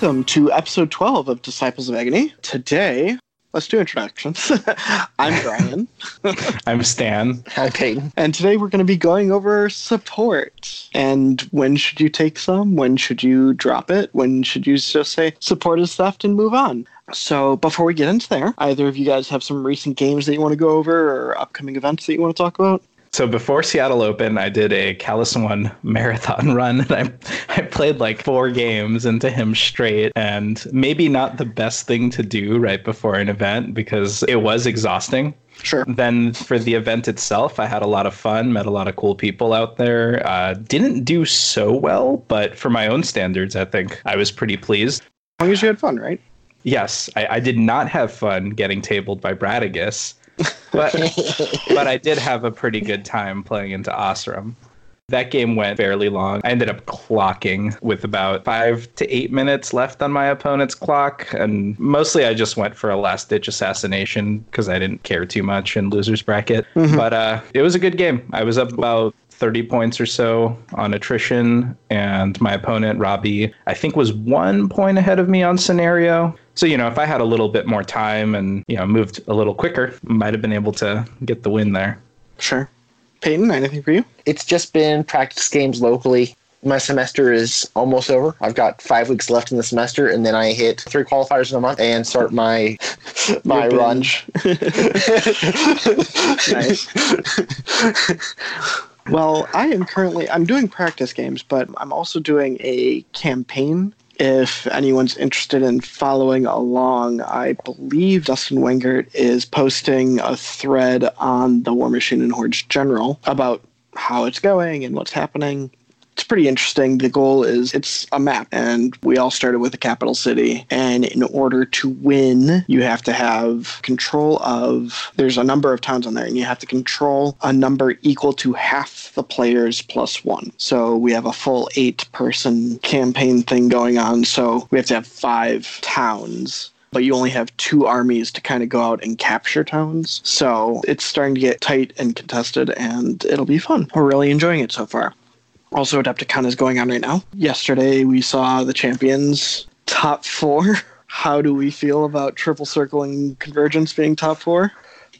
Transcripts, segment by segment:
Welcome to episode 12 of Disciples of Agony. Today, let's do introductions. I'm Brian, I'm Stan. Hi, Peyton. and today we're going to be going over support. And when should you take some? When should you drop it? When should you just say support is theft and move on? So, before we get into there, either of you guys have some recent games that you want to go over or upcoming events that you want to talk about? So before Seattle Open, I did a Kallus One marathon run, and I I played like four games into him straight, and maybe not the best thing to do right before an event because it was exhausting. Sure. Then for the event itself, I had a lot of fun, met a lot of cool people out there. Uh, didn't do so well, but for my own standards, I think I was pretty pleased. As long as you had fun, right? Yes, I, I did not have fun getting tabled by Bradigus, but but I did have a pretty good time playing into Osram. That game went fairly long. I ended up clocking with about five to eight minutes left on my opponent's clock, and mostly I just went for a last ditch assassination because I didn't care too much in losers bracket. But uh, it was a good game. I was up about 30 points or so on attrition, and my opponent, Robbie, I think was one point ahead of me on scenario. So, you know, if I had a little bit more time and, you know, moved a little quicker, might have been able to get the win there. Sure. Peyton, anything for you? It's just been practice games locally. My semester is almost over. I've got five weeks left in the semester, and then I hit three qualifiers in a month and start my my Your run. nice. well, I am currently I'm doing practice games, but I'm also doing a campaign. If anyone's interested in following along, I believe Dustin Wengert is posting a thread on the War Machine and Hordes General about how it's going and what's happening it's pretty interesting. The goal is it's a map, and we all started with a capital city. And in order to win, you have to have control of. There's a number of towns on there, and you have to control a number equal to half the players plus one. So we have a full eight person campaign thing going on. So we have to have five towns but you only have two armies to kind of go out and capture towns. So it's starting to get tight and contested, and it'll be fun. We're really enjoying it so far. Also, Adepticon is going on right now. Yesterday, we saw the champions top four. How do we feel about triple circling convergence being top four?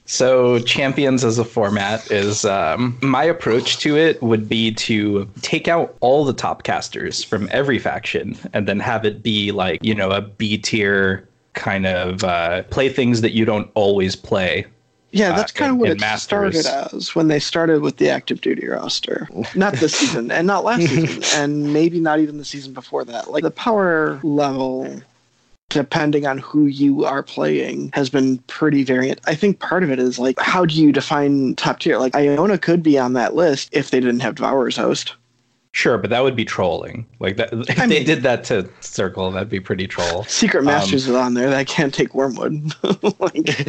So, Champions as a format is um, my approach to it would be to take out all the top casters from every faction and then have it be like, you know, a B tier kind of uh, play things that you don't always play. Yeah, that's Uh, kind of what it Masters. started as when they started with the active duty roster. Not this season, and not last season, and maybe not even the season before that. Like the power level, depending on who you are playing, has been pretty variant. I think part of it is like, how do you define top tier? Like Iona could be on that list if they didn't have Devourer's Host. Sure, but that would be trolling. Like that, if I they did that to Circle, that'd be pretty troll. Secret um, Masters is on there that can't take Wormwood. like,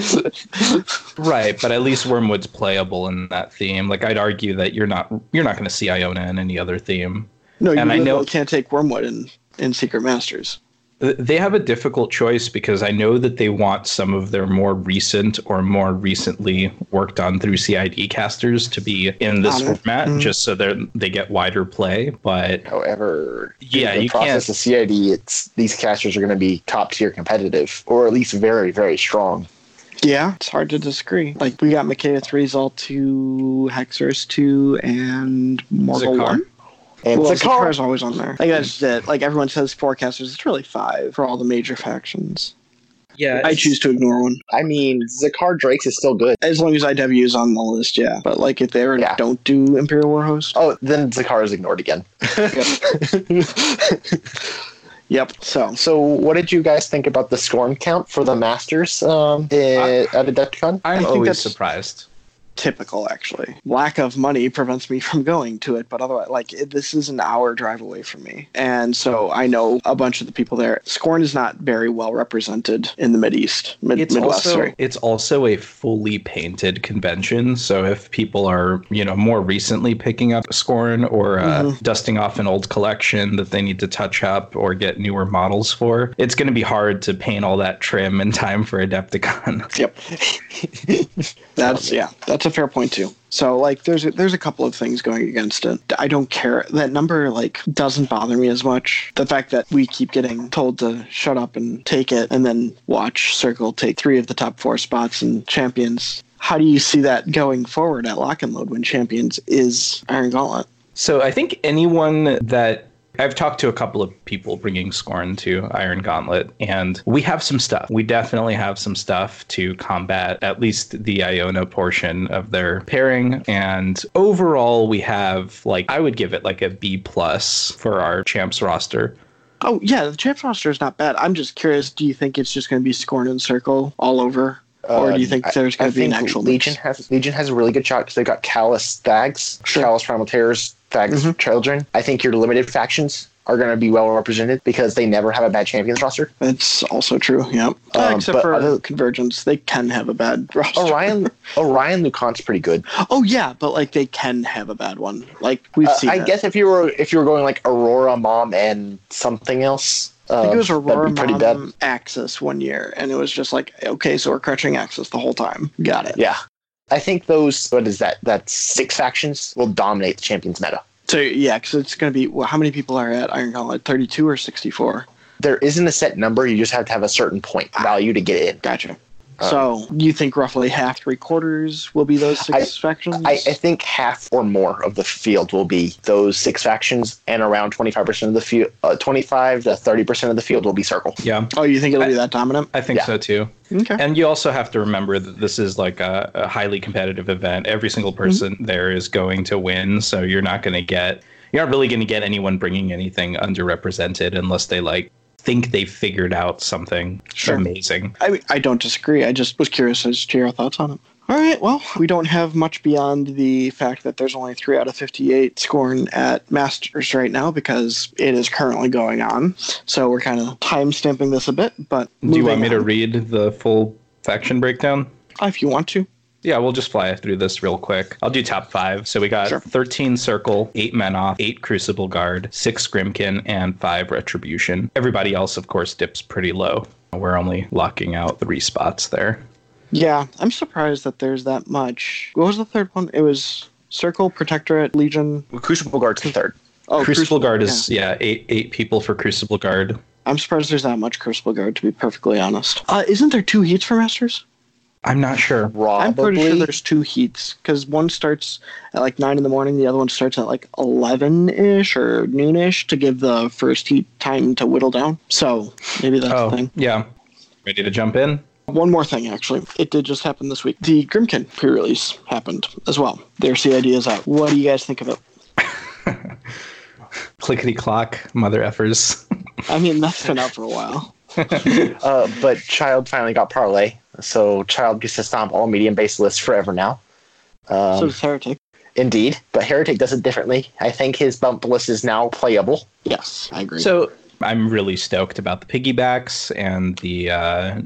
Right, but at least Wormwood's playable in that theme. Like I'd argue that you're not you're not going to see Iona in any other theme. no, you And I know- can't take Wormwood in, in Secret Masters. Th- They have a difficult choice because I know that they want some of their more recent or more recently worked on through CID casters to be in this On it. format, Mhm. just so they they get wider play. But However, Yeah, the you process can't- of CID, it's these casters are going to be top tier competitive, or at least very, very strong. Yeah, it's hard to disagree. Like we got Makeda 3 Zaal 2, Hexeris 2, and Mortal Zakar. 1. And well, Zakar, Zakar's always on there. Like that's it. Like everyone says forecasters, it's really five for all the major factions. yeah, I choose to ignore one. I mean, Zakar Drakes is still good. As long as IW is on the list, yeah. But like if they ever Yeah. don't do Imperial War Host. Oh, then Zakar is ignored again. Yep. So So, what did you guys think about the Skorne count for the Masters um, eh, at Adepticon? I'm I think always that's- surprised. Typical actually. Lack of money prevents me from going to it, but otherwise, like it, this is an hour drive away from me, and so I know a bunch of the people there. Skorne is not very well represented in the Mid East, Mid, It's Midwest. also sorry. it's also a fully painted convention. So if people are you know more recently picking up Skorne or uh, Mhm. dusting off an old collection that they need to touch up or get newer models for, it's going to be hard to paint all that trim in time for Adepticon. Yep. That's yeah. That's a fair point too. So like there's a, there's a couple of things going against it. I don't care. That number like doesn't bother me as much. The fact that we keep getting told to shut up and take it and then watch Circle take 3 of the top 4 spots in Champions. How do you see that going forward at Lock and Load when Champions is Iron Gauntlet? So I think anyone that I've talked to a couple of people bringing Skorne to Iron Gauntlet, and we have some stuff. We definitely have some stuff to combat at least the Iona portion of their pairing. And overall, we have like I would give it like a B plus for our champs roster. Oh yeah, the champs roster is not bad. I'm just curious. Do you think it's just going to be Skorne and Circle all over? Or do you think Uh, there's I going to be an actual Legion mix? has Legion has a really good shot because they've got Kallus Thags, Sure. Kallus Primal Terrors, Thags Mhm. Children. I think your limited factions are going to be well represented because they never have a bad champions roster. That's also true. Yep. Uh, Um, except but for other- Convergence, they can have a bad roster. Orion Orion Lucan's pretty good. Oh yeah, but like they can have a bad one. Like we've Uh, seen. I it. guess if you were if you were going like Aurora Mom and something else, I think it was Aurora pretty Mom bad. Axis one year, and it was just like, okay, so we're crutching Axis the whole time. Got it. Yeah, I think those what is that? That six factions will dominate the champions meta. So yeah, because it's going to be well, how many people are at Iron Gauntlet? Thirty-two or sixty-four? There isn't a set number. You just have to have a certain point ah, value to get in. Gotcha. Um, so you think roughly half, three quarters will be those six factions? I, I think half or more of the field will be those six factions, and around twenty five percent of the field, uh, twenty five to thirty percent of the field will be circle. Yeah, oh, you think it'll be that dominant? I think Yeah. so too. Okay. And you also have to remember that this is like a, a highly competitive event. Every single person there is going to win, so you're not going to get you're not really going to get anyone bringing anything underrepresented unless they like think they've figured out something Sure. amazing. I I don't disagree. I just was curious as to your thoughts on it. All right. Well, we don't have much beyond the fact that there's only three out of 58 scoring at Masters right now because it is currently going on. So we're kind of time stamping this a bit. But Do you want me to read the full faction breakdown? Uh, if you want to. Yeah, we'll just fly through this real quick. I'll do top five. So we got Sure. 13 Circle, 8 Menoth, 8 Crucible Guard, 6 Grymkin, and 5 Retribution. Everybody else, of course, dips pretty low. We're only locking out three spots there. Yeah, I'm surprised that there's that much. What was the third one? It was Circle, Protectorate, Legion. Crucible Guard's the third. Oh, Crucible, Guard yeah. is, yeah, eight eight people for Crucible Guard. I'm surprised there's that much Crucible Guard, to be perfectly honest. Uh, isn't there two heats for Masters? I'm not sure. Probably. I'm pretty sure there's two heats because one starts at like nine in the morning, the other one starts at like eleven ish or noonish to give the first heat time to whittle down. So maybe that's Oh, the thing. yeah. Ready to jump in? One more thing, actually, it did just happen this week. The Grymkin pre-release happened as well. Their CID is out. What do you guys think of it? Clickety clock, mother effers. I mean, that's been out for a while. Uh, but Child finally got Parlay, so Child gets to stomp all medium based lists forever now. so Um, does Heretic. indeed, but Heretic does it differently. I think his bump list is now playable. Yes, I agree. So I'm really stoked about the piggybacks and the uh.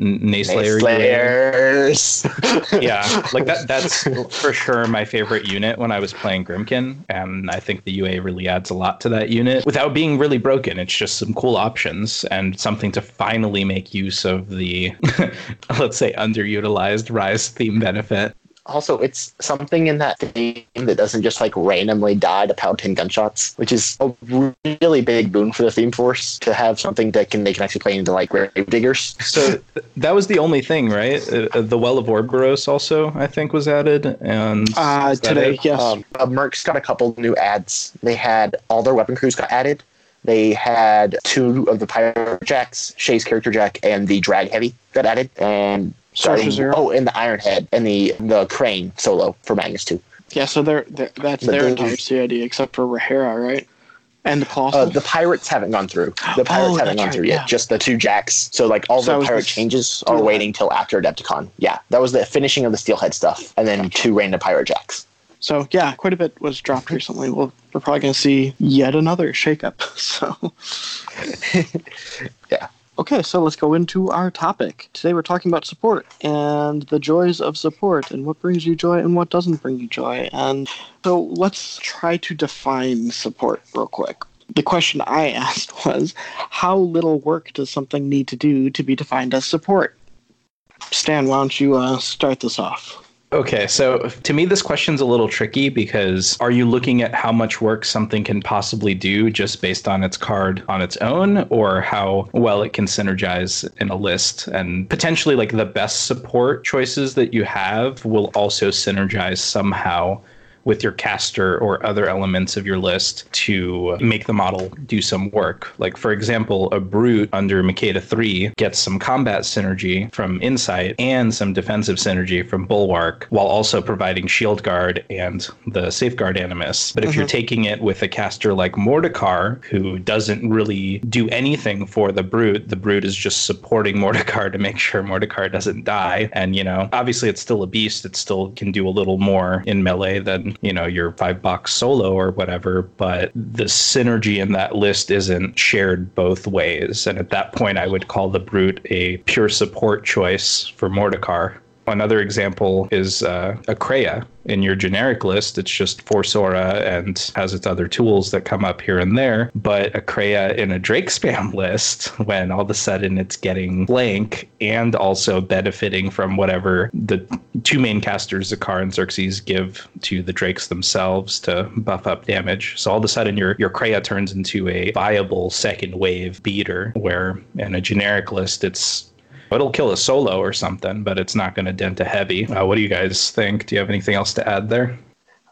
Yeah, like that. That's for sure my favorite unit when I was playing Grymkin, and I think the UA really adds a lot to that unit without being really broken. It's just some cool options and something to finally make use of the, let's say, underutilized Rise theme benefit. Also, it's something in that theme that doesn't just like randomly die to pound 10 gunshots, which is a really big boon for the theme force to have something that can they can actually play into like grave diggers. So th- that was the only thing, right? Uh, uh, the Well of Orboros also, I think, was added, and uh, today, it? yes. Um, uh, Merc's got a couple new ads. They had all their weapon crews got added. They had two of the pirate jacks, Shae's character jack, and the drag heavy got added. And Sorcerer Zero. oh, and the Iron Head and the the crane solo for Magnus too. yeah, so they're, they're, that's But their entire CID except for Rahera, right? And the Colossal. Uh, the pirates haven't gone through. The pirates Oh, haven't gone right, through yeah. yet. Just the two jacks. So like all So the pirate changes are waiting till after Adepticon. Yeah, that was the finishing of the Steelhead stuff, and then two random pirate jacks. So yeah, quite a bit was dropped recently. We'll, we're probably going to see yet another shakeup. So Yeah. Okay, so let's go into our topic. Today we're talking about support and the joys of support and what brings you joy and what doesn't bring you joy. And so let's try to define support real quick. The question I asked was how little work does something need to do to be defined as support? Stan, why don't you uh, start this off? Okay, so to me, this question's a little tricky because are you looking at how much work something can possibly do just based on its card on its own, or how well it can synergize in a list? And potentially, like the best support choices that you have will also synergize somehow with your caster or other elements of your list to make the model do some work. Like, for example, a brute under Makeda 3 gets some combat synergy from Insight and some defensive synergy from Bulwark, while also providing Shield Guard and the Safeguard Animus. But if mm-hmm. you're taking it with a caster like Mordikaar, who doesn't really do anything for the brute, the brute is just supporting Mordikaar to make sure Mordikaar doesn't die. And, you know, obviously it's still a beast, it still can do a little more in melee than you know your five box solo or whatever but the synergy in that list isn't shared both ways and at that point i would call the brute a pure support choice for mordikaar Another example is uh, a Krea. In your generic list, it's just Force Aura and has its other tools that come up here and there. But a Krea in a Drake spam list, when all of a sudden it's getting blank and also benefiting from whatever the two main casters, Zakar and Xerxis, give to the Drakes themselves to buff up damage. So all of a sudden your your Krea turns into a viable second wave beater, where in a generic list it's It'll kill a solo or something, but it's not going to dent a heavy. Uh, what do you guys think? Do you have anything else to add there?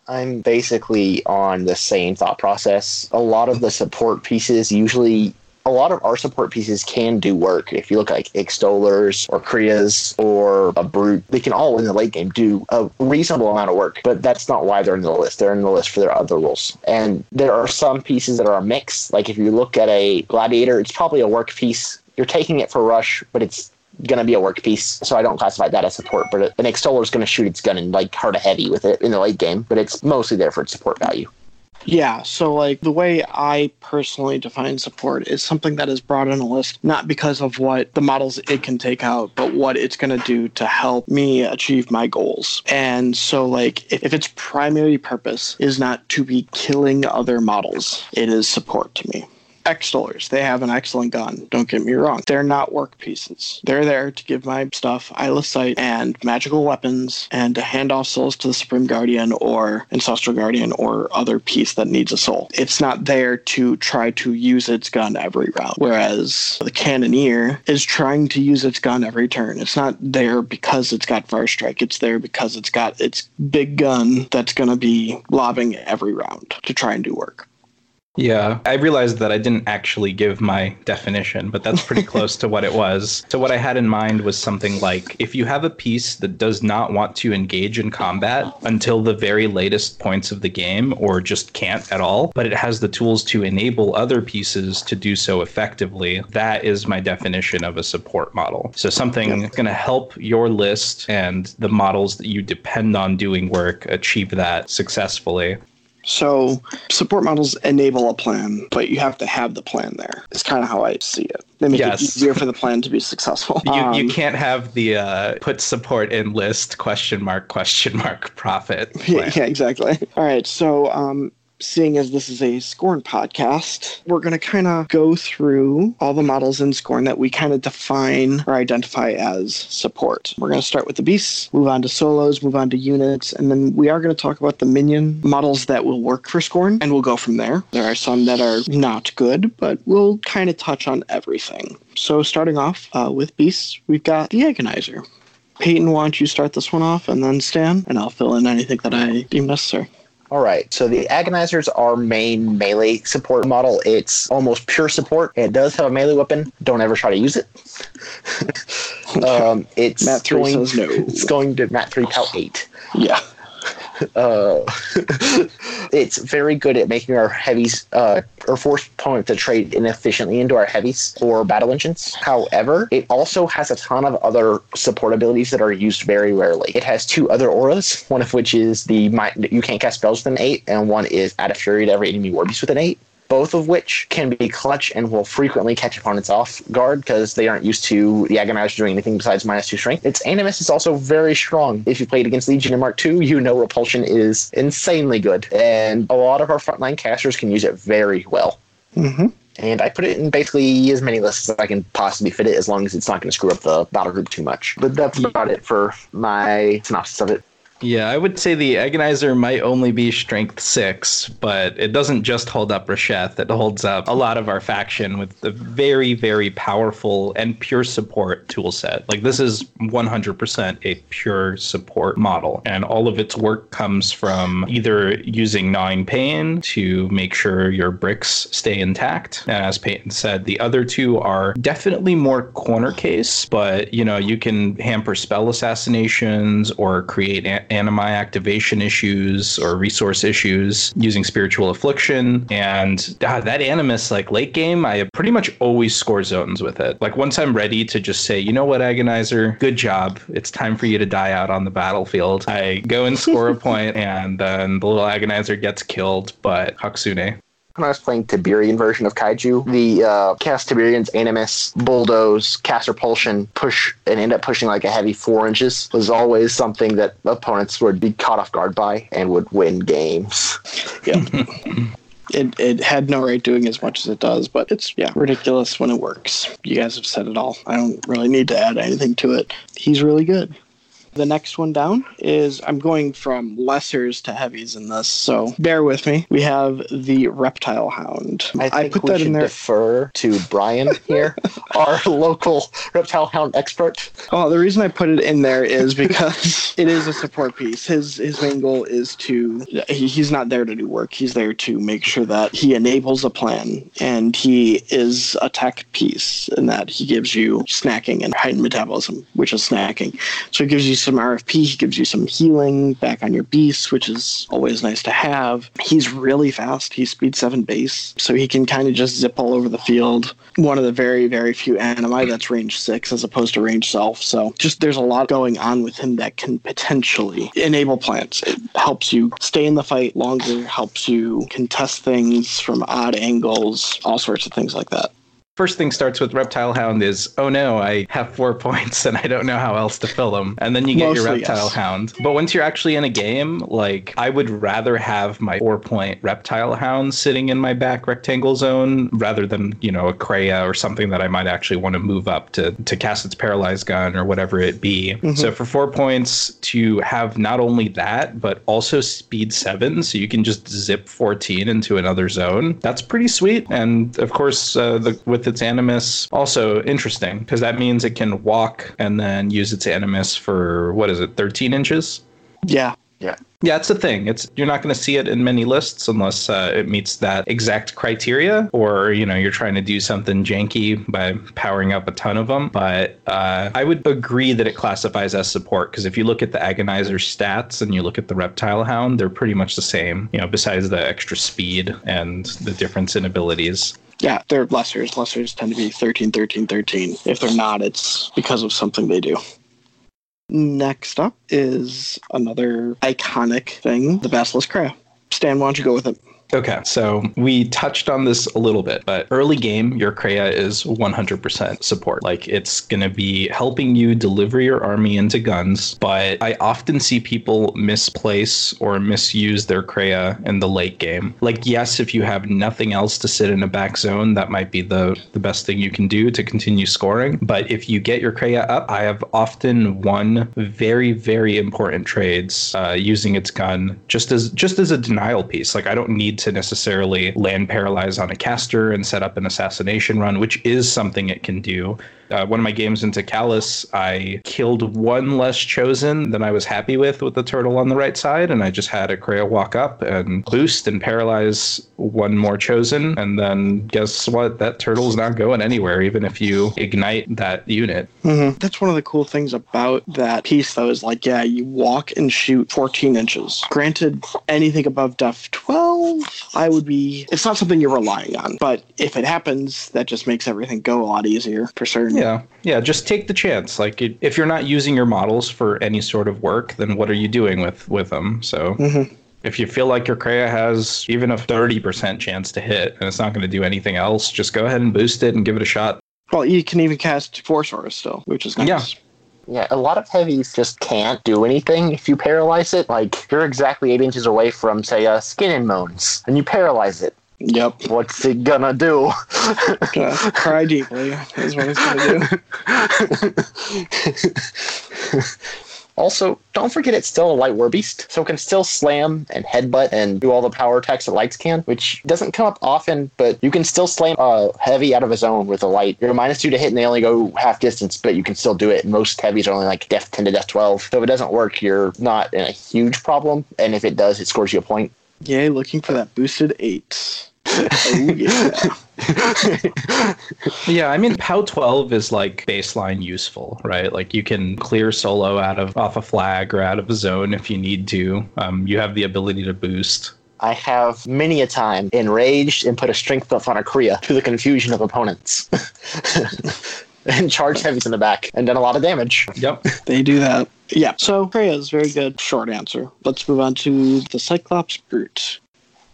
I'm basically on the same thought process. A lot of the support pieces usually a lot of our support pieces can do work. If you look like extolers or Kreas or a brute, they can all in the late game do a reasonable amount of work. But that's not why they're in the list. They're in the list for their other roles. And there are some pieces that are a mix. Like if you look at a gladiator, it's probably a work piece. You're taking it for rush, but it's going to be a work piece, so I don't classify that as support. But an extoller is going to shoot its gun and like hard a heavy with it in the late game, but it's mostly there for its support value. Yeah, so like the way I personally define support is something that is brought in a list not because of what the models it can take out, but what it's going to do to help me achieve my goals. And so like if, if its primary purpose is not to be killing other models, it is support to me. Extollers, they have an excellent gun. Don't get me wrong. They're not work pieces. They're there to give my stuff eyeless sight and magical weapons and to hand off souls to the Supreme Guardian or Ancestral Guardian or other piece that needs a soul. It's not there to try to use its gun every round. Whereas the Cannoneer is trying to use its gun every turn. It's not there because it's got Fire Strike. It's there because it's got its big gun that's going to be lobbing every round to try and do work. Yeah, I realized that I didn't actually give my definition, but that's pretty close to what it was. So, what I had in mind was something like if you have a piece that does not want to engage in combat until the very latest points of the game, or just can't at all, but it has the tools to enable other pieces to do so effectively, that is my definition of a support model. So, something yeah. going to help your list and the models that you depend on doing work achieve that successfully. So support models enable a plan, but you have to have the plan there. It's kind of how I see it. They make yes. it easier for the plan to be successful. You, um, you can't have the uh, put support in list question mark question mark profit. Plan. Yeah, exactly. All right. So um, seeing as this is a Skorne podcast, we're going to kind of go through all the models in Skorne that we kind of define or identify as support. We're going to start with the beasts, move on to solos, move on to units, and then we are going to talk about the minion models that will work for Skorne, and we'll go from there. There are some that are not good, but we'll kind of touch on everything. So, starting off uh, with beasts, we've got the Agonizer. Peyton, why don't you start this one off and then Stan, and I'll fill in anything that I deem necessary. All right. So the Agonizer's our main melee support model. It's almost pure support. It does have a melee weapon. Don't ever try to use it. um, it's Matt three going, says no. It's going to Matt three Pout eight. Yeah. Uh, it's very good at making our heavies uh, or force opponent to trade inefficiently into our heavies or battle engines. However, it also has a ton of other support abilities that are used very rarely. It has two other auras, one of which is the you can't cast spells with an eight, and one is add a fury to every enemy war beast with an eight both of which can be clutch and will frequently catch opponents off guard because they aren't used to the Agonizer doing anything besides minus two strength. Its Animus is also very strong. If you played against Legion in Mark II, you know Repulsion is insanely good, and a lot of our frontline casters can use it very well. Mm-hmm. And I put it in basically as many lists as I can possibly fit it, as long as it's not going to screw up the battle group too much. But that's about it for my synopsis of it. Yeah, I would say the Agonizer might only be strength six, but it doesn't just hold up Rasheth. It holds up a lot of our faction with the very, very powerful and pure support tool set. Like this is 100% a pure support model, and all of its work comes from either using gnawing pain to make sure your bricks stay intact. And as Peyton said, the other two are definitely more corner case, but you know you can hamper spell assassinations or create animi activation issues or resource issues using spiritual affliction. And uh, that animus, like late game, I pretty much always score zones with it. Like once I'm ready to just say, you know what, Agonizer, good job. It's time for you to die out on the battlefield. I go and score a point, and then the little Agonizer gets killed, but Hatsune when I was playing Tiberion version of Kaiju, the uh, cast Tiberion's Animus, Bulldoze, Cast Repulsion, push, and end up pushing like a heavy four inches was always something that opponents would be caught off guard by and would win games. Yeah. it, it had no right doing as much as it does, but it's yeah ridiculous when it works. You guys have said it all. I don't really need to add anything to it. He's really good. The next one down is I'm going from lessers to heavies in this, so bear with me. We have the Reptile Hound. I, I put that in there. Defer to Brian here, our local Reptile Hound expert. Oh, the reason I put it in there is because it is a support piece. His his main goal is to he, he's not there to do work. He's there to make sure that he enables a plan, and he is a tech piece in that he gives you snacking and heightened metabolism, which is snacking. So he gives you some RFP. He gives you some healing back on your beast, which is always nice to have. He's really fast. He's speed seven base, so he can kind of just zip all over the field. One of the very, very few animi that's range six as opposed to range self. So just there's a lot going on with him that can potentially enable plants. It helps you stay in the fight longer, helps you contest things from odd angles, all sorts of things like that first thing starts with reptile hound is oh no i have four points and i don't know how else to fill them and then you get Mostly, your reptile yes. hound but once you're actually in a game like i would rather have my four point reptile hound sitting in my back rectangle zone rather than you know a Krea or something that i might actually want to move up to to cast its paralyzed gun or whatever it be mm-hmm. so for four points to have not only that but also speed seven so you can just zip 14 into another zone that's pretty sweet and of course uh, the with its animus. Also interesting because that means it can walk and then use its animus for what is it, 13 inches? Yeah. Yeah. Yeah, it's a thing. It's you're not going to see it in many lists unless uh, it meets that exact criteria, or you know you're trying to do something janky by powering up a ton of them. But uh, I would agree that it classifies as support because if you look at the agonizer stats and you look at the reptile hound, they're pretty much the same. You know, besides the extra speed and the difference in abilities. Yeah, they're lessers. Lessers tend to be 13, 13, 13. If they're not, it's because of something they do. Next up is another iconic thing, the Basilisk Krea. Stan, why don't you go with it? Okay, so we touched on this a little bit, but early game, your Krea is 100% support. Like it's going to be helping you deliver your army into guns, but I often see people misplace or misuse their Krea in the late game. Like, yes, if you have nothing else to sit in a back zone, that might be the, the best thing you can do to continue scoring. But if you get your Krea up, I have often won very, very important trades uh, using its gun just as just as a denial piece. Like I don't need to necessarily land paralyze on a caster and set up an assassination run, which is something it can do uh, one of my games into Kallus, I killed one less chosen than I was happy with with the turtle on the right side, and I just had a Krea walk up and boost and paralyze one more chosen, and then guess what? That turtle's not going anywhere, even if you ignite that unit. Mm-hmm. That's one of the cool things about that piece, though, is like, yeah, you walk and shoot 14 inches. Granted, anything above def 12, I would be. It's not something you're relying on, but if it happens, that just makes everything go a lot easier for certain. Yeah, yeah. Just take the chance. Like, it, if you're not using your models for any sort of work, then what are you doing with with them? So. Mm-hmm. If you feel like your Krea has even a 30% chance to hit and it's not going to do anything else, just go ahead and boost it and give it a shot. Well, you can even cast Force Aura still, which is nice. Yeah. Yeah, a lot of heavies just can't do anything if you paralyze it. Like, you're exactly eight inches away from, say, a skin and moans, and you paralyze it. Yep. What's it gonna do? cry deeply is what it's gonna do. Also, don't forget it's still a light war beast, so it can still slam and headbutt and do all the power attacks that lights can, which doesn't come up often, but you can still slam a heavy out of a zone with a light. You're minus two to hit and they only go half distance, but you can still do it. Most heavies are only like death 10 to death 12. So if it doesn't work, you're not in a huge problem. And if it does, it scores you a point. Yay, looking for that boosted eight. Oh, yeah. yeah, I mean, POW 12 is like baseline useful, right? Like you can clear solo out of off a flag or out of a zone if you need to. Um, you have the ability to boost. I have many a time enraged and put a strength buff on a Krea to the confusion of opponents. and charged heavies in the back and done a lot of damage. Yep. They do that. Yeah. So Krea is very good. Short answer. Let's move on to the Cyclops Brute.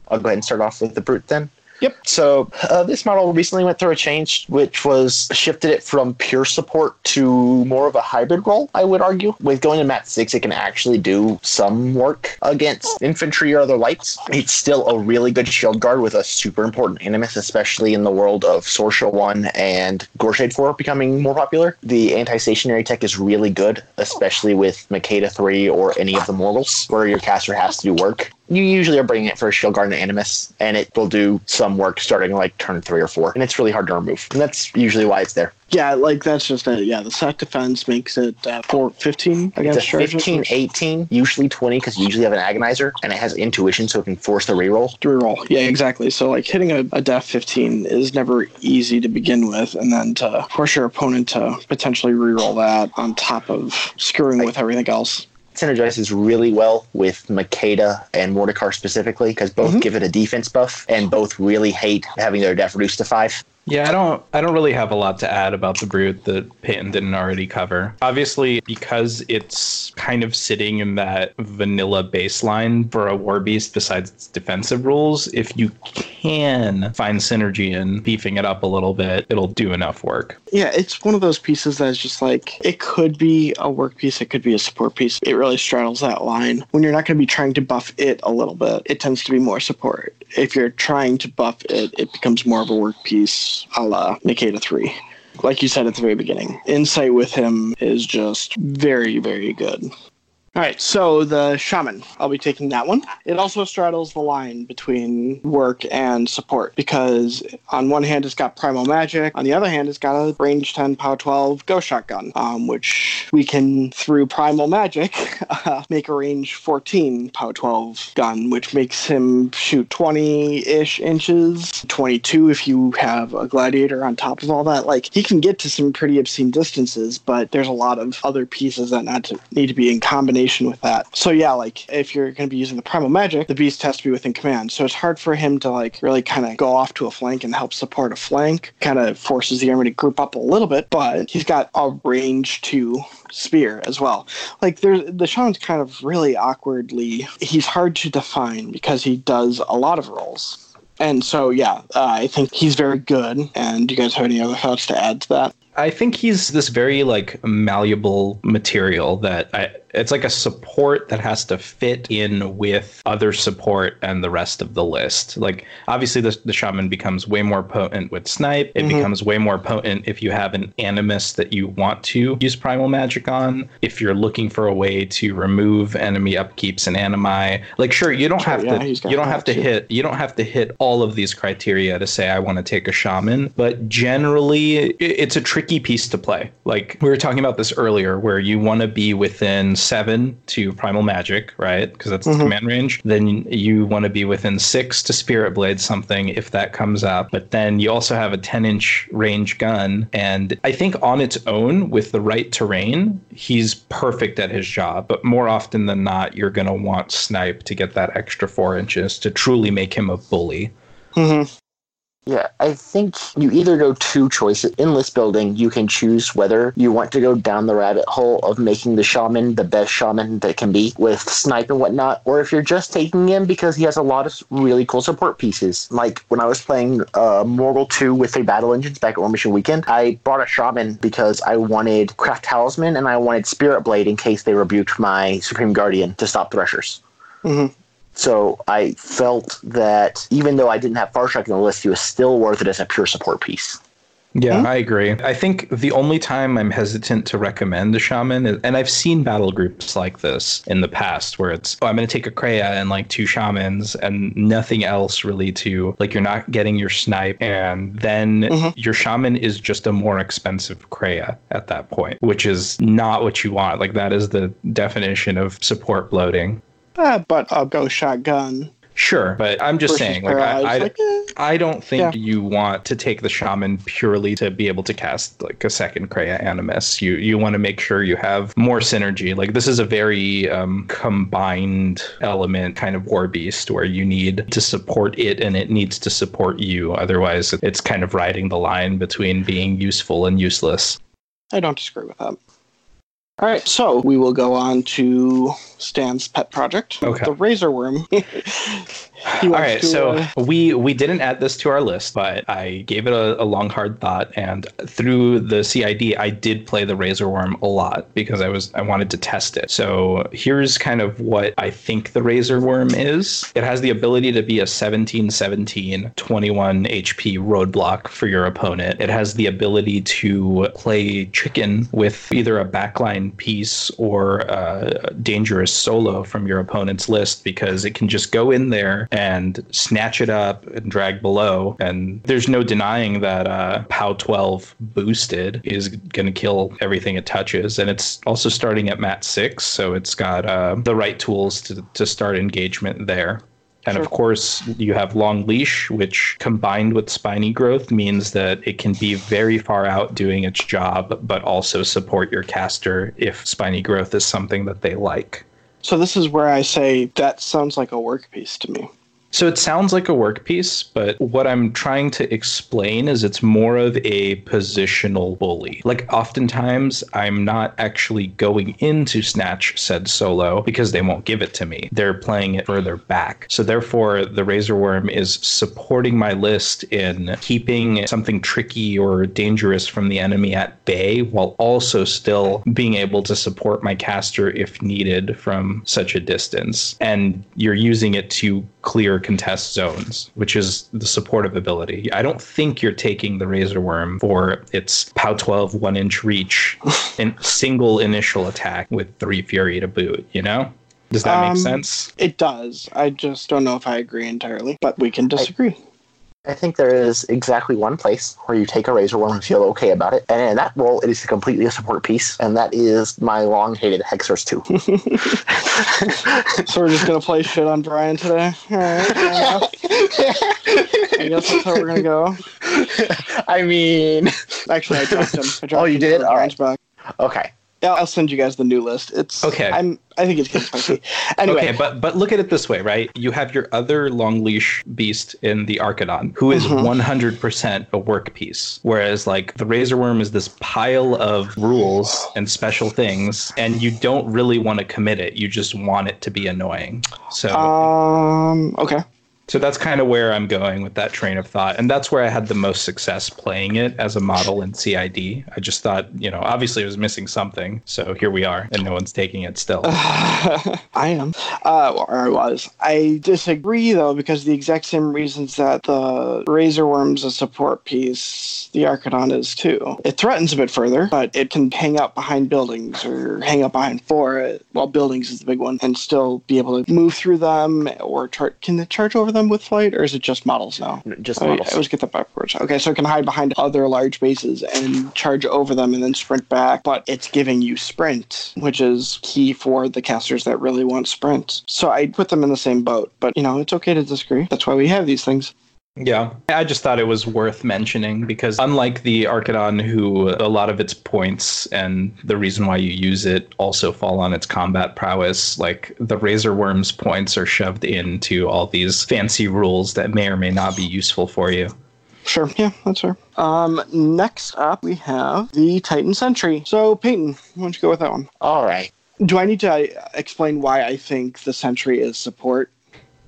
I'll go ahead and start off with the Brute then. Yep. So uh, this model recently went through a change, which was shifted it from pure support to more of a hybrid role. I would argue, with going to Mat Six, it can actually do some work against infantry or other lights. It's still a really good shield guard with a super important Animus, especially in the world of Sorsha One and Goreshade Four becoming more popular. The anti-stationary tech is really good, especially with Makeda Three or any of the mortals, where your caster has to do work you usually are bringing it for a shield guard and animus, and it will do some work starting like turn three or four, and it's really hard to remove. And that's usually why it's there. Yeah, like that's just it. Yeah, the sack defense makes it uh, 4 15 against it's a 15, 18, usually 20, because you usually have an agonizer, and it has intuition, so it can force the reroll. To reroll. Yeah, exactly. So, like, hitting a, a def 15 is never easy to begin with, and then to force your opponent to potentially reroll that on top of screwing with everything else synergizes really well with Makeda and Mordikaar specifically because both mm-hmm. give it a defense buff and both really hate having their def reduced to five. Yeah, I don't I don't really have a lot to add about the brute that Peyton didn't already cover. Obviously, because it's kind of sitting in that vanilla baseline for a war beast besides its defensive rules, if you can find synergy in beefing it up a little bit, it'll do enough work. Yeah, it's one of those pieces that's just like it could be a work piece, it could be a support piece. It really straddles that line. When you're not going to be trying to buff it a little bit, it tends to be more support. If you're trying to buff it, it becomes more of a work piece a la Makeda 3. Like you said at the very beginning, insight with him is just very, very good. All right, so the shaman, I'll be taking that one. It also straddles the line between work and support because on one hand it's got primal magic, on the other hand it's got a range 10 power 12 ghost shotgun, um, which we can through primal magic make a range 14 power 12 gun, which makes him shoot 20-ish inches, 22 if you have a gladiator on top of all that. Like he can get to some pretty obscene distances, but there's a lot of other pieces that to, need to be in combination combination with that. So yeah, like if you're going to be using the primal magic, the beast has to be within command. So it's hard for him to like really kind of go off to a flank and help support a flank. Kind of forces the army to group up a little bit, but he's got a range to spear as well. Like there's the shaman's kind of really awkwardly. He's hard to define because he does a lot of roles. And so, yeah, uh, I think he's very good. And do you guys have any other thoughts to add to that? I think he's this very like malleable material that I, it's like a support that has to fit in with other support and the rest of the list. Like obviously the, the shaman becomes way more potent with snipe. It mm-hmm. becomes way more potent if you have an animus that you want to use primal magic on. If you're looking for a way to remove enemy upkeeps and animi. Like sure, you don't sure, have yeah, to you don't have to too. hit you don't have to hit all of these criteria to say I want to take a shaman, but generally it's a tricky piece to play. Like we were talking about this earlier where you want to be within seven to Primal Magic, right? Because that's mm-hmm. the command range. Then you want to be within six to Spirit Blade something if that comes up. But then you also have a 10 inch range gun. And I think on its own, with the right terrain, he's perfect at his job. But more often than not, you're going to want Snipe to get that extra four inches to truly make him a bully. Mm-hmm. Yeah, I think you either go two choices. In list building, you can choose whether you want to go down the rabbit hole of making the shaman the best shaman that can be with snipe and whatnot, or if you're just taking him because he has a lot of really cool support pieces. Like when I was playing uh, Mortal 2 with three battle engines back at War Mission Weekend, I brought a shaman because I wanted Craft Talisman and I wanted Spirit Blade in case they rebuked my Supreme Guardian to stop Threshers. Mm-hmm. So I felt that even though I didn't have Farshak in the list, he was still worth it as a pure support piece. Yeah, hmm? I agree. I think the only time I'm hesitant to recommend the shaman is, and I've seen battle groups like this in the past where it's, oh, I'm going to take a Krea and like two shamans and nothing else really to, like, you're not getting your snipe. And then mm-hmm. your shaman is just a more expensive Krea at that point, which is not what you want. Like, that is the definition of support bloating. Ah, but I'll go shotgun. Sure, but I'm just saying, like, I, I, like, eh. I don't think Yeah. you want to take the shaman purely to be able to cast like a second Krea Animus. You you want to make sure you have more synergy. Like this is a very um, combined element kind of war beast where you need to support it and it needs to support you. Otherwise, it's kind of riding the line between being useful and useless. I don't disagree with that. All right, so we will go on to Stan's pet project, Okay. the razor worm. All right, to, so uh, we we didn't add this to our list, but I gave it a, a long hard thought, and through the CID, I did play the Razor Worm a lot because I was I wanted to test it. So here's kind of what I think the Razor Worm is. It has the ability to be a 17 17 21 HP roadblock for your opponent. It has the ability to play chicken with either a backline piece or a dangerous solo from your opponent's list because it can just go in there and snatch it up and drag below. And there's no denying that uh, POW 12 boosted is going to kill everything it touches. And it's also starting at mat 6, so it's got uh, the right tools to, to start engagement there. And of course, you have long leash, which combined with spiny growth means that it can be very far out doing its job, but also support your caster if spiny growth is something that they like. so this is where I say that sounds like a work piece to me. So it sounds like a work piece, but what I'm trying to explain is it's more of a positional bully. Like oftentimes I'm not actually going into snatch said solo because they won't give it to me. They're playing it further back. So therefore the razor worm is supporting my list in keeping something tricky or dangerous from the enemy at bay while also still being able to support my caster if needed from such a distance. And you're using it to clear contest zones, which is the supportive ability. I don't think you're taking the Razor Worm for its POW 12 one inch reach and single initial attack with three Fury to boot, you know? Does that Um, make sense? It does. I just don't know if I agree entirely, but we can disagree. I think there is exactly one place where you take a razor worm and feel okay about it. And in that role, it is completely a support piece, and that is my long hated Hexeris 2. so we're just gonna play shit on Brian today. All right. I guess that's how we're gonna go. I mean, Actually, I dropped him. I dropped Oh, you him did? All back. okay. I'll send you guys the new list. It's Okay. I'm. I think it's getting spicy. Anyway, Okay, but but look at it this way, right? You have your other long leash beast in the Archidon, who is Mhm. 100% a work piece, whereas like the Razor Worm is this pile of rules and special things, and you don't really want to commit it. You just want it to be annoying. So um, okay. So that's kind of where I'm going with that train of thought, and that's where I had the most success playing it as a model in CID. I just thought, you know, obviously it was missing something, so here we are, and no one's taking it still. I am. Uh, or I was. I disagree though because the exact same reasons that the Razor Worm's a support piece, the Archidon is too. It threatens a bit further, but it can hang out behind buildings or hang out behind four. uh, Well, buildings is the big one, and still be able to move through them or can it charge over them with flight, or is it just models now? Just Oh, models. I always get that backwards. Okay, so it can hide behind other large bases and charge over them and then sprint back, but it's giving you sprint, which is key for the casters that really want sprint. So I put them in the same boat, but you know, it's okay to disagree. That's why we have these things. Yeah, I just thought it was worth mentioning because unlike the Archidon, who a lot of its points and the reason why you use it also fall on its combat prowess, like the Razor Worm's points are shoved into all these fancy rules that may or may not be useful for you. Sure, yeah, that's fair. Um, next up we have the Titan Sentry. So Peyton, why don't you go with that one? All right. Do I need to uh, explain why I think the Sentry is support?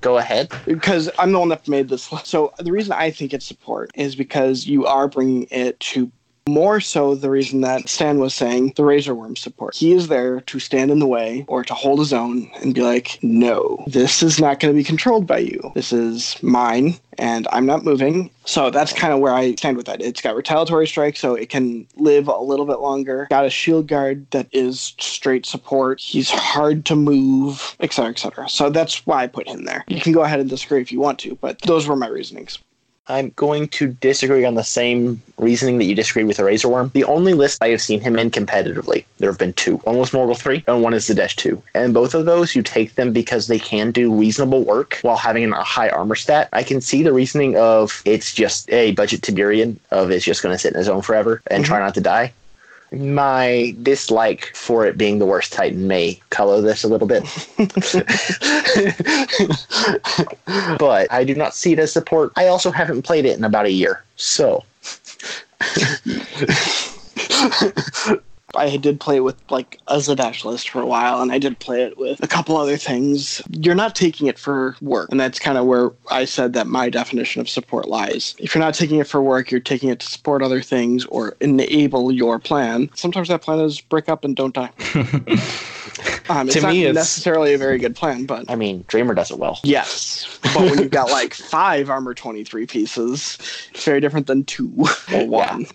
Go ahead. because I'm the one that made this. list. So the reason I think it's support is because you are bringing it to More so, the reason that Stan was saying the Razor Worm support. He is there to stand in the way or to hold his own and be like, no, this is not going to be controlled by you. This is mine and I'm not moving. So that's kind of where I stand with that. It's got retaliatory strike, so it can live a little bit longer. Got a shield guard that is straight support. He's hard to move, etc., etc. So that's why I put him there. You can go ahead and disagree if you want to, but those were my reasonings. I'm going to disagree on the same reasoning that you disagreed with the Razor Worm. The only list I have seen him in competitively, there have been two. One was Morghoul 3, and one is the Dash 2. And both of those, you take them because they can do reasonable work while having a high armor stat. I can see the reasoning of it's just a budget Tiberion, of it's just going to sit in his own forever and mm-hmm. try not to die my dislike for it being the worst Titan may color this a little bit. but I do not see it as support. I also haven't played it in about a year. So. I did play it with like a Zaadesh list for a while, and I did play it with a couple other things. You're not taking it for work, and that's kind of where I said that my definition of support lies. If you're not taking it for work, you're taking it to support other things or enable your plan. Sometimes that plan is break up and don't die. Um, it's to not me, it's necessarily a very good plan, but I mean, Dreamer does it well. Yes, but when you've got like five armor twenty three pieces, it's very different than two or one. Yeah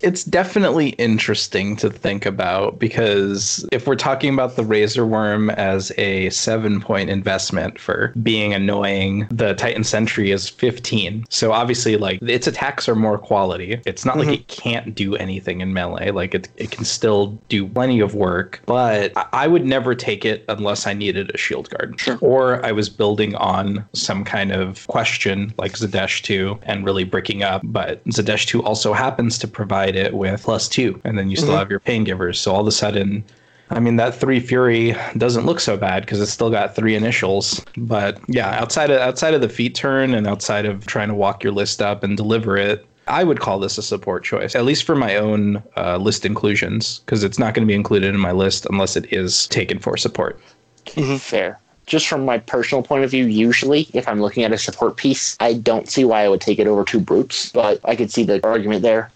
it's definitely interesting to think about because if we're talking about the razor worm as a seven point investment for being annoying, the Titan Sentry is 15. So obviously, like its attacks are more quality. It's not mm-hmm. like it can't do anything in melee, like it, it can still do plenty of work, but I would never take it unless I needed a shield guard sure. or I was building on some kind of question like Zaadesh 2 and really breaking up. But Zaadesh 2 also happens to provide it with plus two, and then you still mm-hmm. have your pain givers. So all of a sudden, I mean, that three fury doesn't look so bad because it's still got three initials. But yeah, outside of outside of the feet turn and outside of trying to walk your list up and deliver it, I would call this a support choice, at least for my own uh, list inclusions, because it's not going to be included in my list unless it is taken for support. Mm-hmm. Fair just from my personal point of view, usually if I'm looking at a support piece, I don't see why I would take it over two brutes, but I could see the argument there.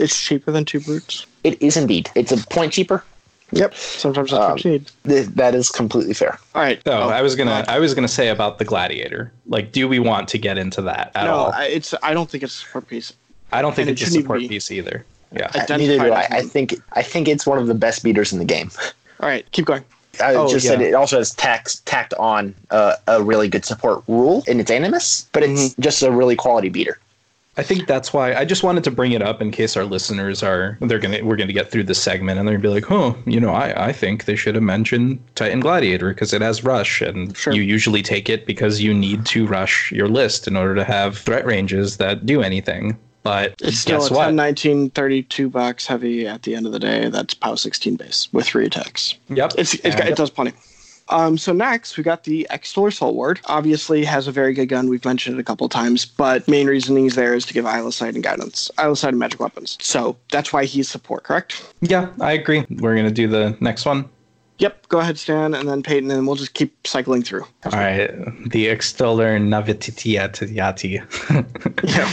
It's cheaper than two brutes. It is indeed. It's a point cheaper. Yep. Sometimes that's um, what. Th- that is completely fair. All right. So oh, I was gonna I was gonna say about the gladiator. Like, do we want to get into that at no, all? No, it's. I don't think it's a support piece. I don't think and it's it a support piece either. Yeah. Neither do I. I think I think it's one of the best beaters in the game. All right, keep going. I oh, just yeah. said it also has tax, tacked on uh, a really good support rule in its animus, but it's mm-hmm. just a really quality beater. I think that's why I just wanted to bring it up in case our listeners are they're gonna we're gonna get through this segment and they're gonna be like, oh, you know, I, I think they should have mentioned Titan Gladiator because it has rush and sure. you usually take it because you need to rush your list in order to have threat ranges that do anything. But it's still a 10, what? 19, 32 bucks heavy at the end of the day. That's POW 16 base with three attacks. Yep. It's, it's, it does plenty. Um, so next, we got the Extol Soul Ward. Obviously, has a very good gun. We've mentioned it a couple times, but main reasoning is there is to give Sight and guidance, Sight and magic weapons. So that's why he's support, correct? Yeah, I agree. We're gonna do the next one. Yep, go ahead, Stan, and then Peyton, and we'll just keep cycling through. All right, the Extoller Novitiate. yeah.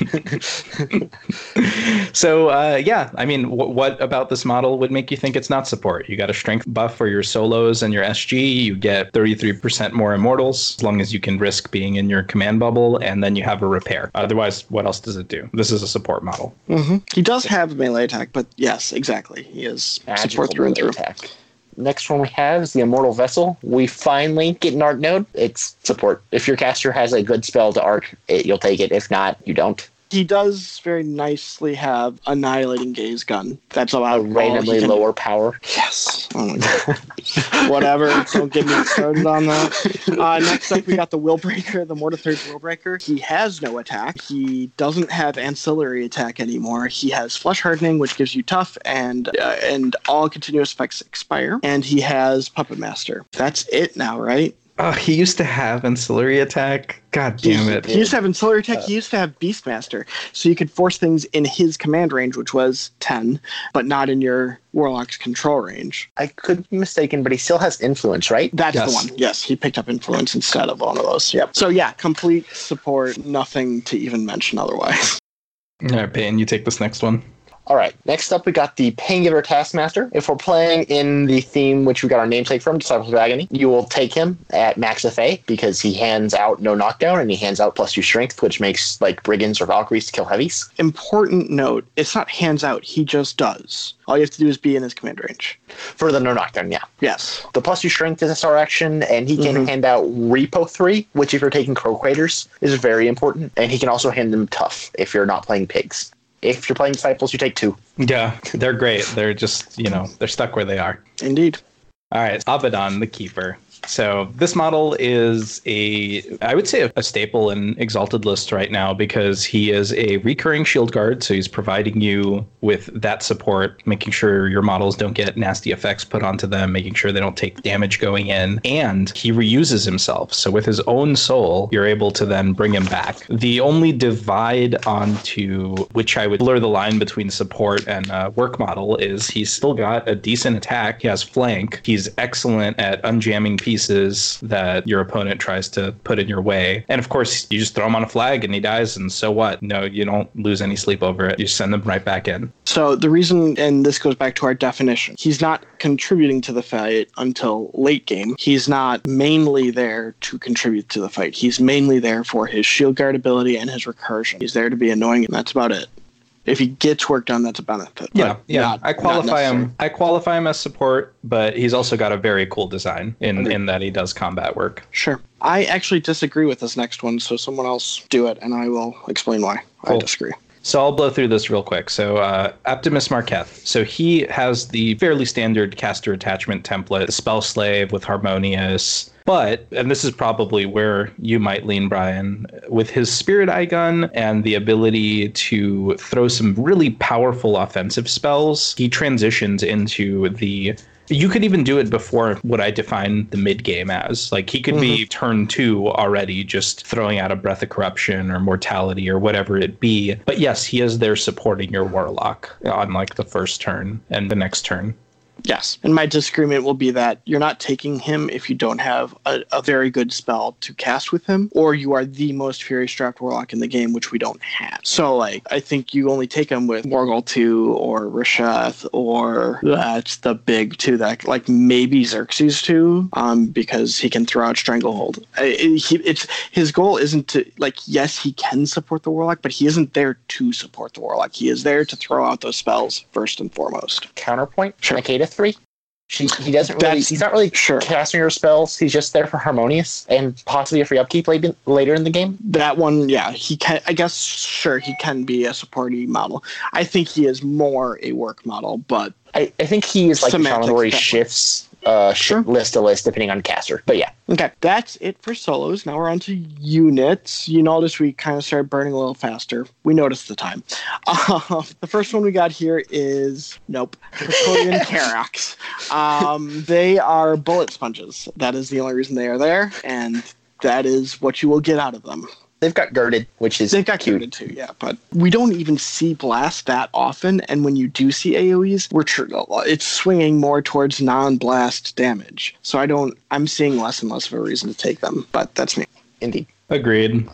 so, uh, yeah, I mean, w- what about this model would make you think it's not support? You got a strength buff for your solos and your SG. You get 33% more immortals as long as you can risk being in your command bubble, and then you have a repair. Otherwise, what else does it do? This is a support model. Mm-hmm. He does have melee attack, but yes, exactly. He is Magical support through and through. Attack next one we have is the Immortal Vessel. We finally get an arc node. It's support. If your caster has a good spell to arc, it, you'll take it. If not, you don't. He does very nicely have annihilating gaze gun. That's about a randomly can... lower power. Yes. Oh my god. Whatever. Don't get me started on that. Uh, next up, we got the Willbreaker, the Mortitheurge Willbreaker. He has no attack. He doesn't have ancillary attack anymore. He has Flesh Hardening, which gives you tough, and uh, and all continuous effects expire. And he has Puppet Master. That's it now, right? Oh, he used to have ancillary attack. God damn it. He, he used to have ancillary attack. Uh, he used to have Beastmaster. So you could force things in his command range, which was 10, but not in your Warlock's control range. I could be mistaken, but he still has influence, right? That's yes. the one. Yes, he picked up influence instead of one of those. Yep. So yeah, complete support. Nothing to even mention otherwise. All right, Peyton, you take this next one. All right. Next up, we got the Paingiver Taskmaster. If we're playing in the theme which we got our namesake from, Disciples of Agony, you will take him at max FA because he hands out no knockdown and he hands out plus two strength, which makes like brigands or valkyries to kill heavies. Important note: it's not hands out. He just does. All you have to do is be in his command range. For the no knockdown, yeah. Yes. The plus two strength is a star action, and he can Mhm. hand out Repo 3, which, if you're taking Croak Raiders, is very important. And he can also hand them Tough if you're not playing Pigs. If you're playing Disciples, you take two. Yeah, they're great. They're just, you know, they're stuck where they are. Indeed. All right, Abaddon, the Keeper. So this model is a, I would say, a, a staple in Exalted list right now because he is a recurring shield guard. So he's providing you with that support, making sure your models don't get nasty effects put onto them, making sure they don't take damage going in, and he reuses himself. So with his own soul, you're able to then bring him back. The only divide onto which I would blur the line between support and uh, work model is he's still got a decent attack. He has flank. He's excellent at unjamming pieces that your opponent tries to put in your way. And of course, you just throw him on a flag and he dies, and so what? No, you don't lose any sleep over it. You send them right back in. So the reason, and this goes back to our definition, he's not contributing to the fight until late game. He's not mainly there to contribute to the fight. He's mainly there for his shield guard ability and his recursion. He's there to be annoying, and that's about it. If he gets work done, that's a benefit. Yeah, but yeah. not- I qualify him. I qualify him as support, but he's also got a very cool design in in that he does combat work. Sure. I actually disagree with this next one, so someone else do it, and I will explain why I disagree. So I'll blow through this real quick. So uh, Aptimus Marketh. So he has the fairly standard caster attachment template, spell slave with harmonious. But, and this is probably where you might lean, Brian, with his spirit eye gun and the ability to throw some really powerful offensive spells, he transitions into the you could even do it before what I define the mid game as. Like he could be mm-hmm. turn two already, just throwing out a breath of corruption or mortality or whatever it be. But yes, he is there supporting your warlock on like the first turn and the next turn. Yes. And my disagreement will be that you're not taking him if you don't have a, a very good spell to cast with him, or you are the most Fury Strapped Warlock in the game, which we don't have. So, like, I think you only take him with Morghoul 2 or Rasheth, or that's the big two that, like, maybe Xerxis 2, um, because he can throw out Stranglehold. I- I- he, it's His goal isn't to, like, yes, he can support the Warlock, but he isn't there to support the Warlock. He is there to throw out those spells first and foremost. Counterpoint, Sure. Makeda 3. She, he doesn't really, That's- he's not really sure. casting her spells. He's just there for harmonious and possibly a free upkeep later, later in the game. that one, yeah, he can. I guess sure he can be a supporty model. I think he is more a work model, but I, I think he is like the where he shifts uh, Sure. list to list depending on caster. But yeah, okay, that's it for solos. Now we're on to units. You notice we kind of started burning a little faster. We noticed the time. Uh, the first one we got here is nope, Praetorian Karax. Um, they are bullet sponges. That is the only reason they are there, and that is what you will get out of them. They've got girded, which is They've got cute. curated too, yeah. But we don't even see blast that often, and when you do see AOE's, we're tr- it's swinging more towards non-blast damage. So I don't. I'm seeing less and less of a reason to take them. But that's me. Indeed. Agreed.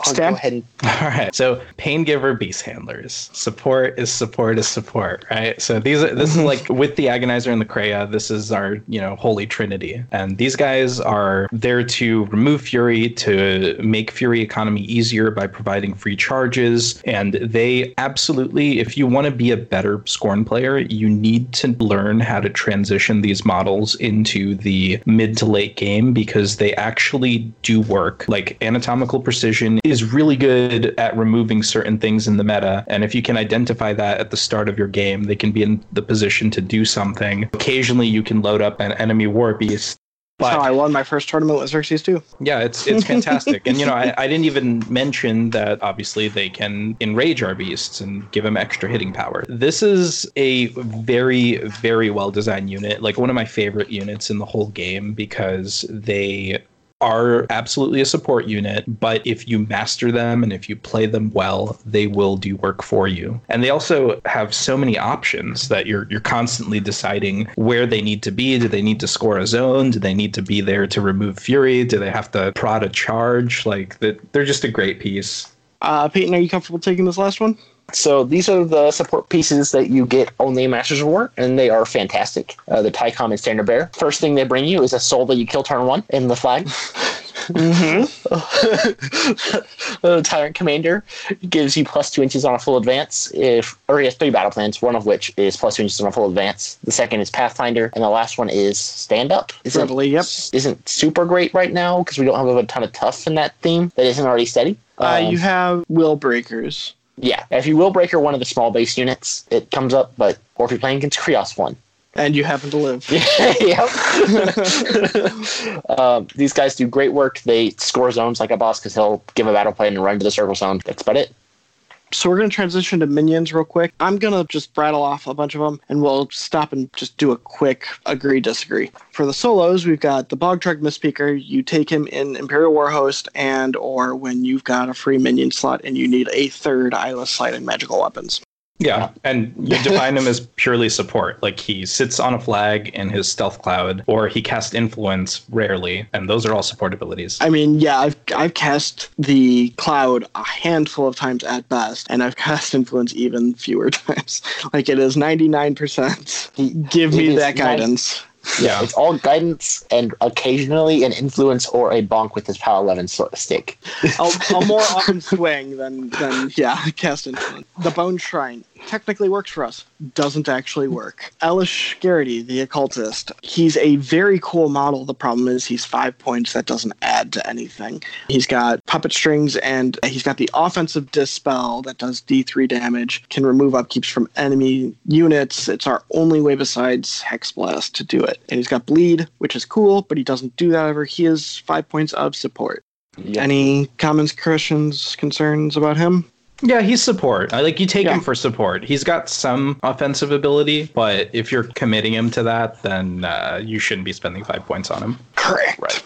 I'll Stan? go ahead and All right. So pain giver beast handlers. Support is support is support, right? So these are this is mm-hmm. like with the agonizer and the Krea, this is our, you know, holy trinity. And these guys are there to remove fury, to make fury economy easier by providing free charges. And they absolutely, if you want to be a better Skorne player, you need to learn how to transition these models into the mid to late game because they actually do work. Like anatomical precision is really good at removing certain things in the meta. And if you can identify that at the start of your game, they can be in the position to do something. Occasionally, you can load up an enemy war beast. That's how I won my first tournament with Xerxis too. yeah, it's it's fantastic. and you know, I, I didn't even mention that obviously they can enrage our beasts and give them extra hitting power. This is a very, very well designed unit, like one of my favorite units in the whole game because they are absolutely a support unit, but if you master them and if you play them well, they will do work for you. And they also have so many options that you're you're constantly deciding where they need to be. Do they need to score a zone? Do they need to be there to remove fury? Do they have to prod a charge? Like they're just a great piece. Uh, Peyton, are you comfortable taking this last one? So these are the support pieces that you get only in Masters of War, and they are fantastic. Uh, the Tycom and Standard Bearer. First thing they bring you is a soul that you kill turn one in the flag. the Tyrant Commander gives you plus two inches on a full advance. If or he has three battle plans, one of which is plus two inches on a full advance. The second is Pathfinder, and the last one is Stand Up. Isn't, Reveille, yep. isn't super great right now because we don't have a ton of tough in that theme that isn't already steady. Uh, Um, you have will breakers. Yeah, if you will breaker one of the small base units, it comes up. But or if you're playing against Kreoss one, And you happen to live. yep. um, these guys do great work. They score zones like a boss because he'll give a battle plan and run to the circle zone. That's about it. So we're going to transition to minions real quick. I'm going to just rattle off a bunch of them and we'll stop and just do a quick agree disagree. For the solos, we've got the Bog Trog Mist Speaker. You take him in Imperial Warhost and or when you've got a free minion slot and you need a third eyeless sight and magical weapons. Yeah, and you define him as purely support. Like he sits on a flag in his stealth cloud, or he casts influence rarely, and those are all support abilities. I mean, yeah, I've I've cast the cloud a handful of times at best, and I've cast influence even fewer times. Like it is ninety nine percent. Give me that nine- guidance. Yeah, It's all guidance and occasionally an influence or a bonk with his power 11 sort of stick. a, a more often swing than than yeah, cast influence. The Bone Shrine technically works for us, doesn't actually work. Eilish Garrity, the occultist, he's a very cool model. The problem is he's five points. That doesn't add to anything. He's got puppet strings and he's got the offensive dispel that does D3 damage, can remove upkeeps from enemy units. It's our only way besides Hex Blast to do it. And he's got bleed, which is cool, but he doesn't do that ever. He is five points of support. Any comments, questions, concerns about him? Yeah, he's support. I like you take Yeah. him for support. He's got some offensive ability, but if you're committing him to that, then uh, you shouldn't be spending five points on him. Correct. Right.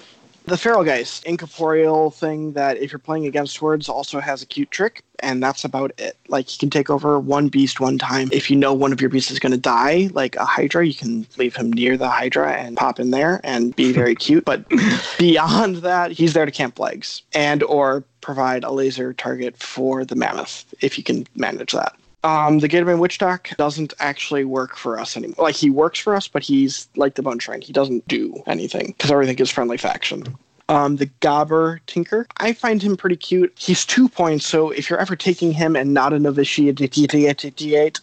The Feral Geist, incorporeal thing that if you're playing against towards also has a cute trick, and that's about it. Like you can take over one beast one time. If you know one of your beasts is going to die, like a Hydra, you can leave him near the Hydra and pop in there and be very cute. But beyond that, he's there to camp legs and or provide a laser target for the mammoth if you can manage that. Um, the Gatorman Witch Dock doesn't actually work for us anymore. Like he works for us, but he's like the Bone Shrine. He doesn't do anything because everything is friendly faction. Um, the Gobber Tinker, I find him pretty cute. He's two points, so if you're ever taking him and not a novitiate,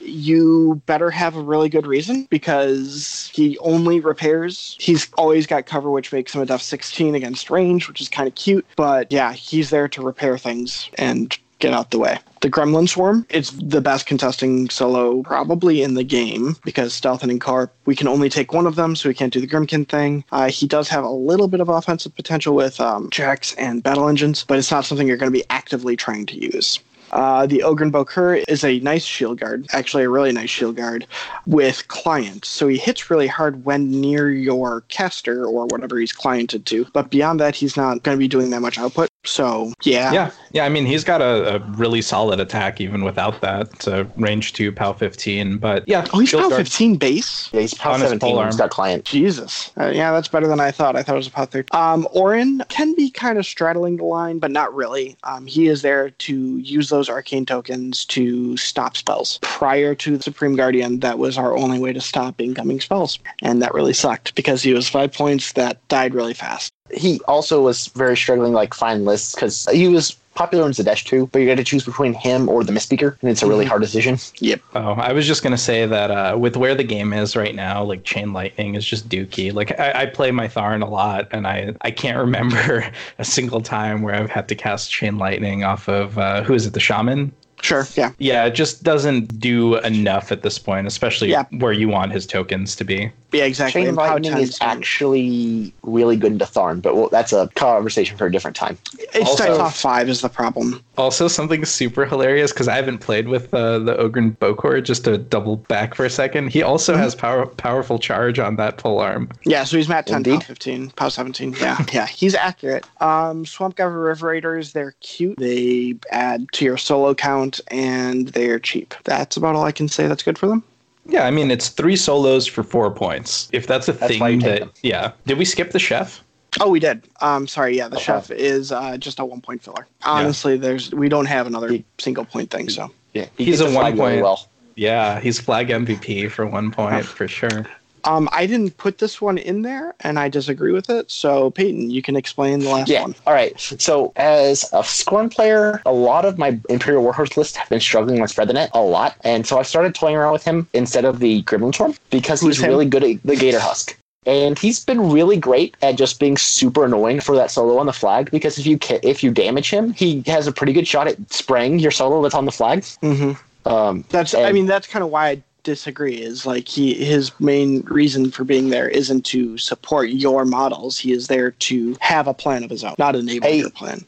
you better have a really good reason because he only repairs. He's always got cover, which makes him a def 16 against range, which is kind of cute. But yeah, he's there to repair things and get out the way. The Gremlin Swarm, it's the best contesting solo probably in the game because Stealth and Incarp, we can only take one of them, so we can't do the Grymkin thing. Uh, he does have a little bit of offensive potential with um, and battle engines, but it's not something you're going to be actively trying to use. Uh, the Ogrun Bokur is a nice shield guard, actually a really nice shield guard with client. So he hits really hard when near your caster or whatever he's cliented to. But beyond that, he's not going to be doing that much output. So yeah, Yeah, yeah. I mean, he's got a, a really solid attack even without that. It's a range two, PAL 15. But yeah, Oh, he's shield PAL guard- 15 base. Yeah, he's power On his 17 pole when he's got client. Jesus. Uh, yeah, that's better than I thought. I thought it was a PAL 13. Um, Orin can be kind of straddling the line, but not really. Um, he is there to use those arcane tokens to stop spells. Prior to the Supreme Guardian, that was our only way to stop incoming spells. And that really sucked because he was five points that died really fast. He also was very struggling like find lists because he was popular in Zaadesh too, but you got to choose between him or the Mist Speaker, and it's a really Mhm. hard decision. Yep. Oh, I was just gonna say that uh, with where the game is right now, like Chain Lightning is just dookie. Like I, I play my Tharn a lot, and I I can't remember a single time where I've had to cast Chain Lightning off of uh, who is it, the Shaman? Sure. Yeah. Yeah, it just doesn't do enough at this point, especially Yeah. where you want his tokens to be. Yeah, exactly. Chain And Lightning 10 is actually really good into Tharn, but well, that's a conversation for a different time. It's also- top five is the problem. Also, something super hilarious because I haven't played with uh, the Ogrun Bokur. Just to double back for a second, he also Mm-hmm. has power powerful charge on that pole arm. Yeah, so he's Matt 10, POW Indeed. 15, POW 17. Yeah, yeah, he's accurate. Um, Swamp Gobber River Raiders, they're cute. They add to your solo count and they're cheap. That's about all I can say that's good for them. Yeah, I mean it's three solos for four points. If that's a That's thing that them. yeah. Did we skip the chef? Oh, we did. Um, sorry, yeah, the Okay. chef is uh, just a one point filler. Honestly, there's we don't have another He- single point thing, so Yeah, he He's a one point- well. Yeah, he's flag MVP for one point for sure. Um, I didn't put this one in there, and I disagree with it. So Peyton, you can explain the last Yeah. one. All right. So as a Skorne player, a lot of my Imperial Warhost lists have been struggling with Feathernet a lot, and so I started toying around with him instead of the Gremlin Swarm because Who's he's him? really good at the Gator Husk. And he's been really great at just being super annoying for that solo on the flag because if you ca- if you damage him, he has a pretty good shot at spraying your solo that's on the flag. Mm-hmm. Um, That's. I mean, that's kind of why I disagree. Is like he his main reason for being there isn't to support your models. He is there to have a plan of his own, not enable Hey. your plan.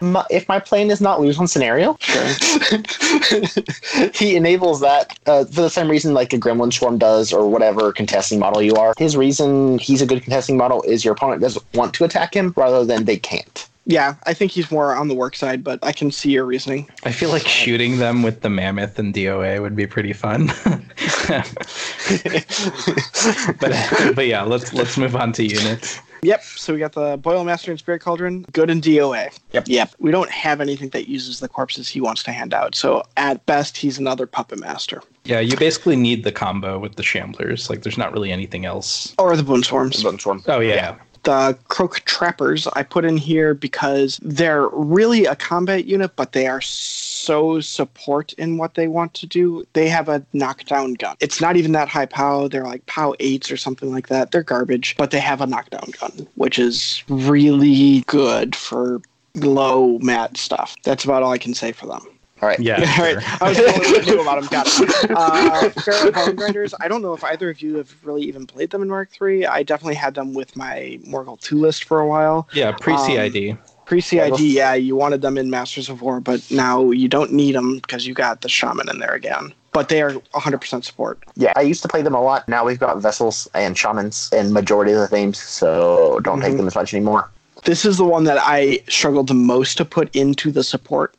my, if my plane is not lose one scenario, he enables that uh, for the same reason like a Gremlin Swarm does or whatever contesting model you are. His reason he's a good contesting model is your opponent doesn't want to attack him rather than they can't. Yeah, I think he's more on the work side, but I can see your reasoning. I feel like shooting them with the mammoth and DOA would be pretty fun. but but yeah, let's let's move on to units. Yep. So we got the Boilmaster and Spirit Cauldron, good in DOA. Yep. Yep. We don't have anything that uses the corpses he wants to hand out. So at best, he's another puppet master Yeah, you basically need the combo with the shamblers. Like there's not really anything else. or the Boon Swarms. Gremlin Swarm. Oh yeah. The Croak Trappers I put in here because they're really a combat unit, but they are so support in what they want to do. They have a knockdown gun. It's not even that high POW. They're like POW 8s or something like that. They're garbage, but they have a knockdown gun, which is really good for low mat stuff. That's about all I can say for them. All right. Yeah. All sure. right. I was telling you what I knew about them. Got it. Uh, Farrow Bone Grinders. I don't know if either of you have really even played them in Mark Three. I definitely had them with my Morghoul 2 list for a while. Yeah, pre CID. Pre CID, Yeah, yeah, you wanted them in Masters of War, but now you don't need them because you got the Shaman in there again. But they are 100% support. Yeah, I used to play them a lot. Now we've got vessels and shamans in majority of the themes, so don't take Mhm. them as much anymore. This is the one that I struggled the most to put into the support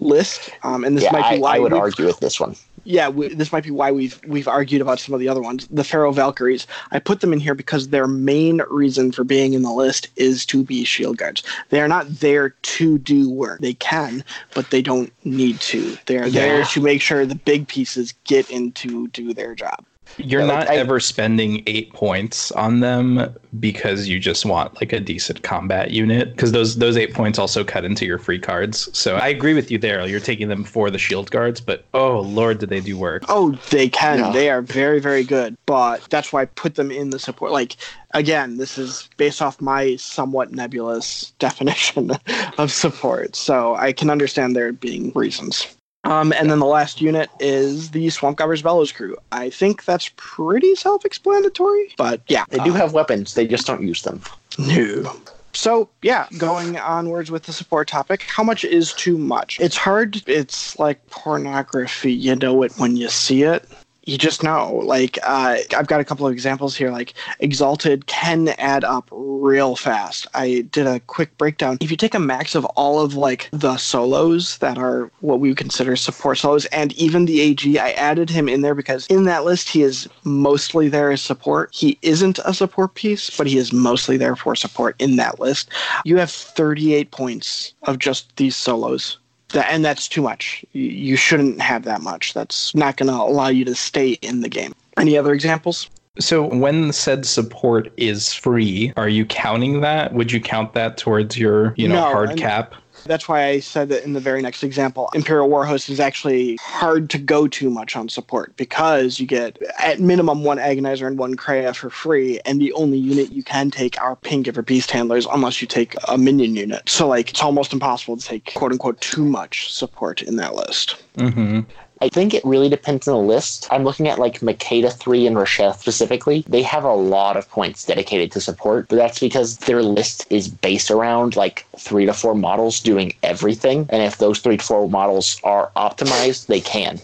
list. Um, and this yeah, might be why I would we've- argue with this one. yeah, we, this might be why we've we've argued about some of the other ones. The Farrow Valkyries, I put them in here because their main reason for being in the list is to be shield guards. They are not there to do work. They can, but they don't need to. They are there to make sure the big pieces get in to do their job. You're Yeah, like, not I- ever spending eight points on them because you just want like a decent combat unit. Because those those eight points also cut into your free cards. So I agree with you there. You're taking them for the shield guards, but oh lord, did they do work? Oh, they can. Yeah. They are very, very good. But that's why I put them in the support. Like, again, this is based off my somewhat nebulous definition of support. So I can understand there being reasons. Um, and then the last unit is the Swamp Gobbers Bellows crew. I think that's pretty self explanatory, but yeah. They do uh, have weapons, they just don't use them. no. So, yeah, going onwards with the support topic, how much is too much? It's hard. It's like pornography. You know it when you see it. You just know. Like, uh, I've got a couple of examples here. Like, Exalted can add up real fast. I did a quick breakdown. If you take a max of all of, like, the solos that are what we would consider support solos, and even the AG, I added him in there because in that list, he is mostly there as support. He isn't a support piece, but he is mostly there for support in that list. You have 38 points of just these solos. That, and that's too much. You, you shouldn't have that much. That's not going to allow you to stay in the game. Any other examples? So when said support is free, are you counting that? Would you count that towards your you know No, hard cap? That's why I said that in the very next example. Imperial Warhost is actually hard to go too much on support because you get at minimum one Agonizer and one Krea for free, and the only unit you can take are Pink or Beast Handlers unless you take a minion unit. So like it's almost impossible to take quote unquote too much support in that list. hmm I think it really depends on the list. I'm looking at like Makeda 3 and Rasheth specifically. They have a lot of points dedicated to support, but that's because their list is based around like three to four models doing everything. And if those three to four models are optimized, they can.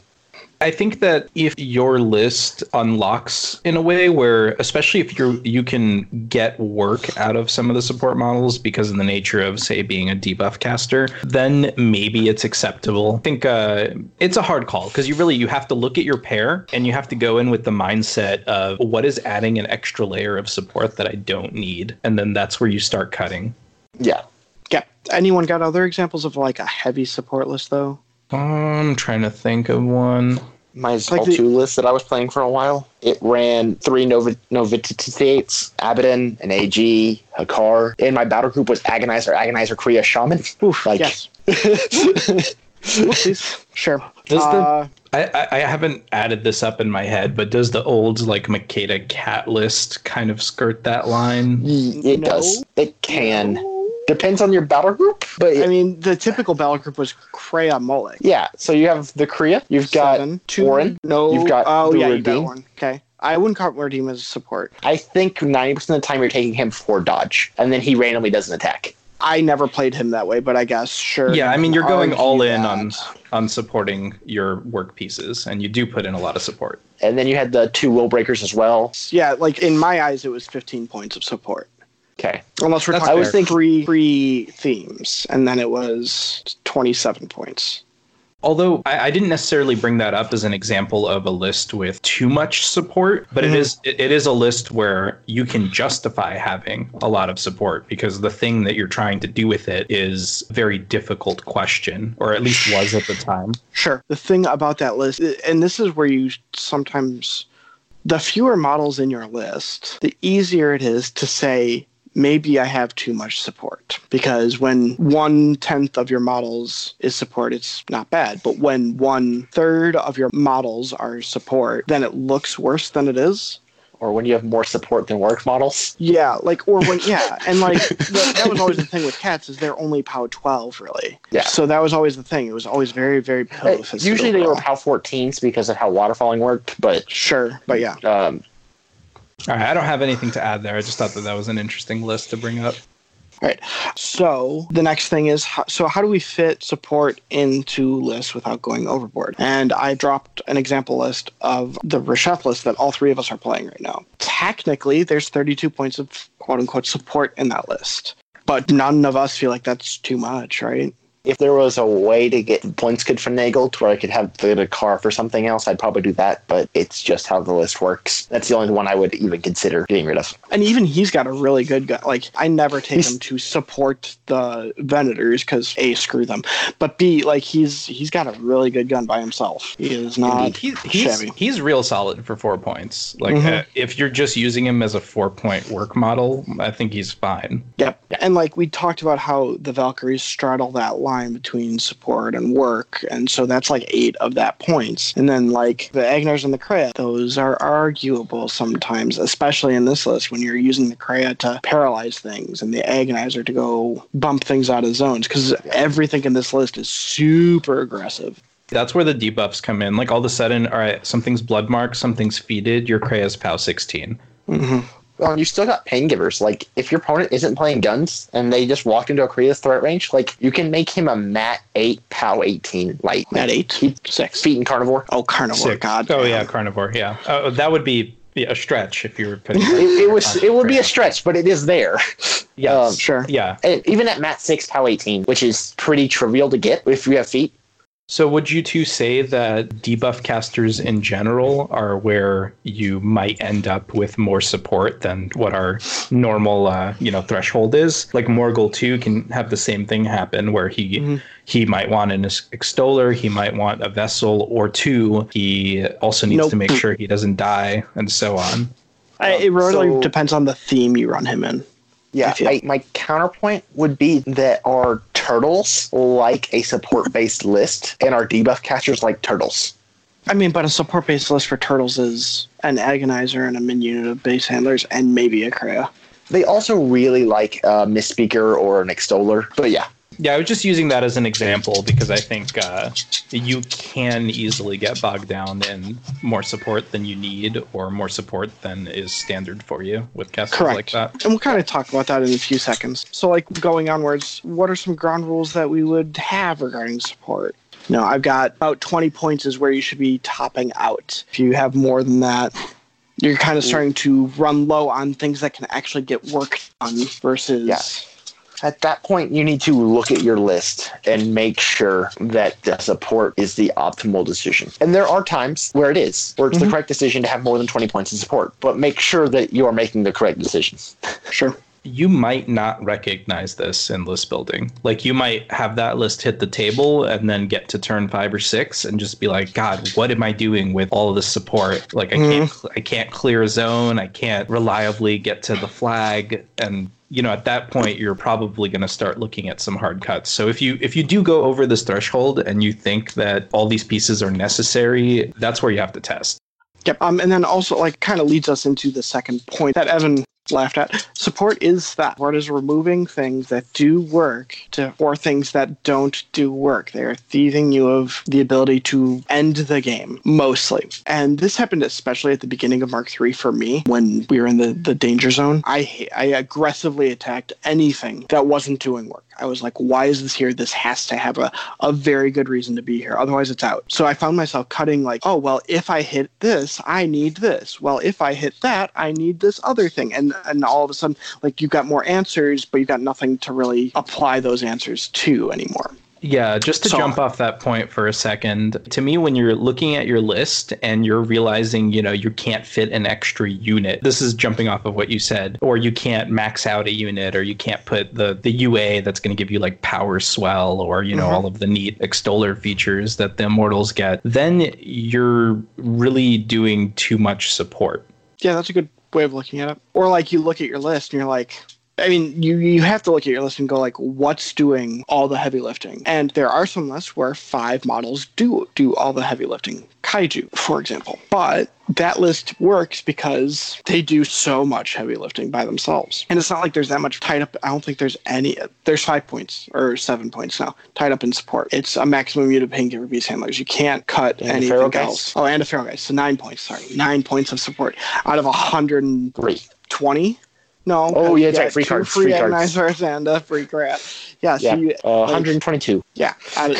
I think that if your list unlocks in a way where, especially if you you can get work out of some of the support models because of the nature of, say, being a debuff caster, then maybe it's acceptable. I think uh, it's a hard call because you really you have to look at your pair and you have to go in with the mindset of what is adding an extra layer of support that I don't need, and then that's where you start cutting. Yeah. Yeah. Anyone got other examples of like a heavy support list though? I'm trying to think of one. My like Zaal the- 2 list that I was playing for a while, it ran three Novi- Novitiates, Abaddon, an AG, a car. And my battle group was Agonizer, Agonizer, Krea, Shaman. Oof, Like- yes. Whoopsies. Sure. Does the- Uh, I, I, I haven't added this up in my head, but does the old like Makeda cat list kind of skirt that line? It No. does. It can. Depends on your battle group, but I mean, the typical battle group was Krea Molik. yeah. So you have the Krea, you've got Seven, two, Orin, No, you've got oh the yeah, you got Rhadeim. one. Okay, I wouldn't count Rhadeim as support. I think 90% of the time you're taking him for dodge, and then he randomly does an attack. I never played him that way, but I guess sure. Yeah, I mean you you're going all argue in that. on on supporting your work pieces, and you do put in a lot of support. And then you had the two will breakers as well. Yeah, like in my eyes, it was 15 points of support. Okay. Unless we're That's talking fair. think free free themes, and then it was 27 points. Although I, I didn't necessarily bring that up as an example of a list with too much support, but it mm-hmm. is it, it is a list where you can justify having a lot of support because the thing that you're trying to do with it is a very difficult question, or at least was at the time. Sure. The thing about that list, and this is where you sometimes, the fewer models in your list, the easier it is to say, maybe I have too much support. Because when one tenth of your models is support, it's not bad. But when one third of your models are support, then it looks worse than it is. Or when you have more support than work models. Yeah, like or when yeah, and like the, that was always the thing with cats is they're only POW twelve really. Yeah. So that was always the thing. It was always very very Uh, pillowfist. Usually they were. POW 14s because of how waterfalling worked, but sure, but yeah. um, All right, I don't have anything to add there. I just thought that that was an interesting list to bring up. Right. So the next thing is so how do we fit support into lists without going overboard? And I dropped an example list of the Rasheth list that all three of us are playing right now. Technically, there's 32 points of quote unquote support in that list, but none of us feel like that's too much, right? If there was a way to get points good finagled where I could have the, the car for something else, I'd probably do that. But it's just how the list works. That's the only one I would even consider getting rid of. And even he's got a really good gun. Like I never take He's- him to support the Venators because a screw them, but b like he's he's got a really good gun by himself. He is not He, he's shabby. he's real solid for four points. Like Mhm. uh, if you're just using him as a four point work model, I think he's fine. Yep. And like we talked about how the Valkyries straddle that line between support and work. And so that's like eight of that points. And then like the Agnars and the Krea, those are arguable sometimes, especially in this list when you're using the Krea to paralyze things and the Agonizer to go bump things out of zones. Because everything in this list is super aggressive. That's where the debuffs come in. Like all of a sudden, all right, something's blood marked, something's feeded, your Krea's POW 16. hmm Well, and you still got pain givers. Like if your opponent isn't playing guns and they just walk into a Krea's threat range, like you can make him a mat eight, POW 18 light. At eight, He, six. feet and carnivore. Oh, Carnivore. Six. God. Oh yeah, carnivore. Yeah, uh, that would be yeah, a stretch if you were putting. It, it was. It would be a stretch, but it is there. yeah Um, Sure. Yeah. And even at mat six, POW 18, which is pretty trivial to get if you have feet. So would you two say that debuff casters in general are where you might end up with more support than what our normal uh, you know threshold is? Like Morghoul 2 can have the same thing happen where he Mhm. he might want an extoller, he might want a vessel or two. He also needs Nope. to make sure he doesn't die and so on. I, it really So- depends on the theme you run him in. Yeah, I my counterpoint would be that our turtles like a support based list, and our debuff casters like turtles. I mean, but a support based list for turtles is an agonizer and a min unit of base handlers and maybe a Krea. They also really like a misspeaker or an extoller. But yeah, Yeah, I was just using that as an example because I think uh, you can easily get bogged down in more support than you need or more support than is standard for you with casters Correct. like that. And we'll kind of talk about that in a few seconds. So, like going onwards, what are some ground rules that we would have regarding support? No, I've got about 20 points is where you should be topping out. If you have more than that, you're kind of starting to run low on things that can actually get work done versus. Yeah. At that point, you need to look at your list and make sure that the support is the optimal decision. And there are times where it is, where it's Mhm. the correct decision to have more than 20 points in support, but make sure that you are making the correct decisions. Sure. you might not recognize this in list building. Like you might have that list hit the table and then get to turn five or six and just be like, God, what am I doing with all of this support? Like I can't I can't clear a zone, I can't reliably get to the flag and you know at that point you're probably going to start looking at some hard cuts so if you if you do go over this threshold and you think that all these pieces are necessary that's where you have to test Yep. Um, and then also like kind of leads us into the second point that Evan laughed at. Support is that. Support is removing things that do work to or things that don't do work. They are thieving you of the ability to end the game mostly. And this happened especially at the beginning of Mark III for me when we were in the, the danger zone. I I aggressively attacked anything that wasn't doing work. I was like, why is this here? This has to have a, a very good reason to be here. Otherwise, it's out. So I found myself cutting, like, oh, well, if I hit this, I need this. Well, if I hit that, I need this other thing. And, and all of a sudden, like, you've got more answers, but you've got nothing to really apply those answers to anymore. Yeah, just to So- jump off that point for a second, to me, when you're looking at your list and you're realizing, you know, you can't fit an extra unit, this is jumping off of what you said, or you can't max out a unit, or you can't put the, the UA that's going to give you like power swell, or, you know, Mhm. all of the neat extoller features that the immortals get, then you're really doing too much support. Yeah, that's a good way of looking at it. Or like you look at your list and you're like, I mean, you you have to look at your list and go like, what's doing all the heavy lifting? And there are some lists where five models do do all the heavy lifting. Kaiju, for example. But that list works because they do so much heavy lifting by themselves. And it's not like there's that much tied up. I don't think there's any. There's five points or seven points now tied up in support. It's a maximum unit of paingiver beast handlers. You can't cut And anything else. Oh, and a feral guys. So nine points. Sorry, nine points of support out of a hundred and Three. twenty. No. Oh, yeah, it's right, free cards, Free free cards. and a free crap. Yeah. So Yeah, you, uh, like- 122. yeah.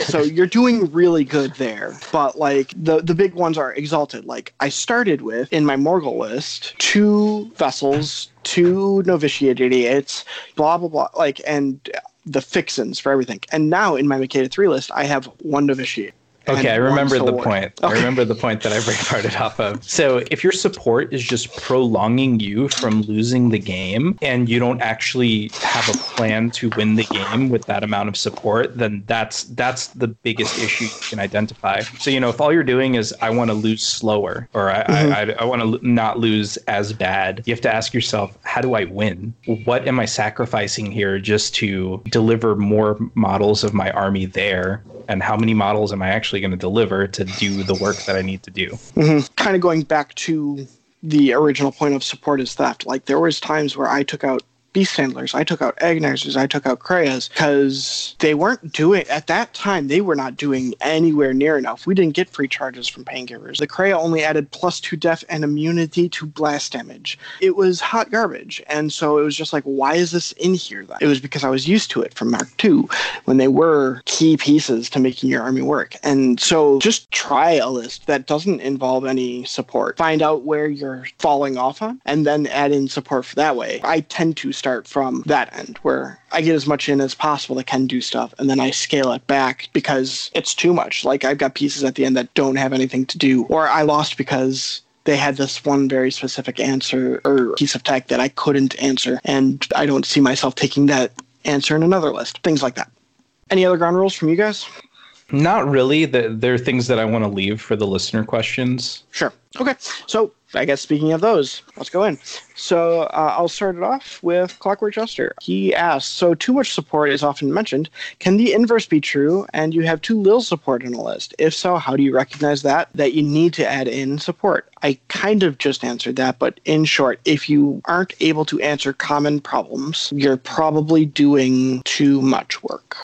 so you're doing really good there, but like the the big ones are exalted. Like I started with in my Morghoul list two vessels, two novitiate idiots, blah blah blah. Like and the fixins for everything. And now in my Makeda three list, I have one novitiate. Okay, I remember the point. I remember the point that I started off of. So, if your support is just prolonging you from losing the game and you don't actually have a plan to win the game with that amount of support, then that's that's the biggest issue you can identify. So, you know, if all you're doing is I want to lose slower or I, I, I, I want to not lose as bad, you have to ask yourself, how do I win? What am I sacrificing here just to deliver more models of my army there? And how many models am I actually going to deliver to do the work that I need to do? Mm-hmm. kind of going back to the original point of support is theft. Like there was times where I took out beast handlers, I took out agonizers, I took out Kreas because they weren't doing at that time. They were not doing anywhere near enough. We didn't get free charges from painkillers. The Krea only added plus two def and immunity to blast damage. It was hot garbage, and so it was just like, why is this in here? Then it was because I was used to it from Mark II when they were key pieces to making your army work. And so just try a list that doesn't involve any support. Find out where you're falling off on and then add in support for that way. I tend to start from that end where I get as much in as possible that can do stuff and then I scale it back because it's too much. Like I've got pieces at the end that don't have anything to do or I lost because they had this one very specific answer or piece of tech that I couldn't answer and I don't see myself taking that answer in another list. Things like that. Any other ground rules from you guys? Not really. There are things that I want to leave for the listener questions. Sure. Okay. So I guess speaking of those, let's go in. So uh, I'll start it off with Clockwork Jester. He asks, so too much support is often mentioned. Can the inverse be true and you have too little support in a list? If so, how do you recognize that, that you need to add in support? I kind of just answered that, but in short, if you aren't able to answer common problems, you're probably doing too much work.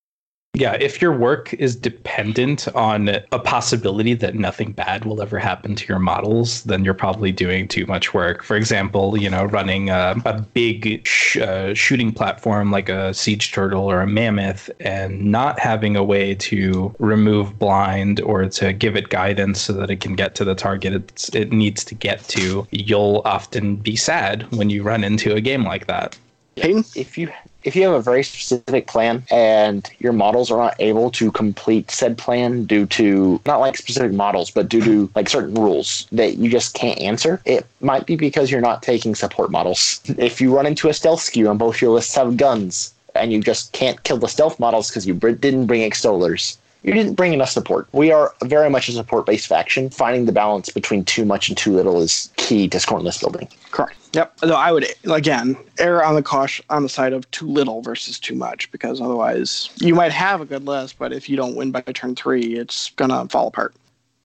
Yeah, if your work is dependent on a possibility that nothing bad will ever happen to your models, then you're probably doing too much work. For example, you know, running a, a big sh- uh, shooting platform like a siege turtle or a mammoth and not having a way to remove blind or to give it guidance so that it can get to the target it's, it needs to get to, you'll often be sad when you run into a game like that. Peyton? If you if you have a very specific plan and your models are not able to complete said plan due to not like specific models, but due to like certain rules that you just can't answer, it might be because you're not taking support models. If you run into a stealth skew and both your lists have guns and you just can't kill the stealth models because you didn't bring extollers, you didn't bring enough support. We are very much a support based faction. Finding the balance between too much and too little is key to Skorne list building. Correct. Yep. Though I would again err on the caution on the side of too little versus too much because otherwise you might have a good list, but if you don't win by turn three, it's gonna fall apart.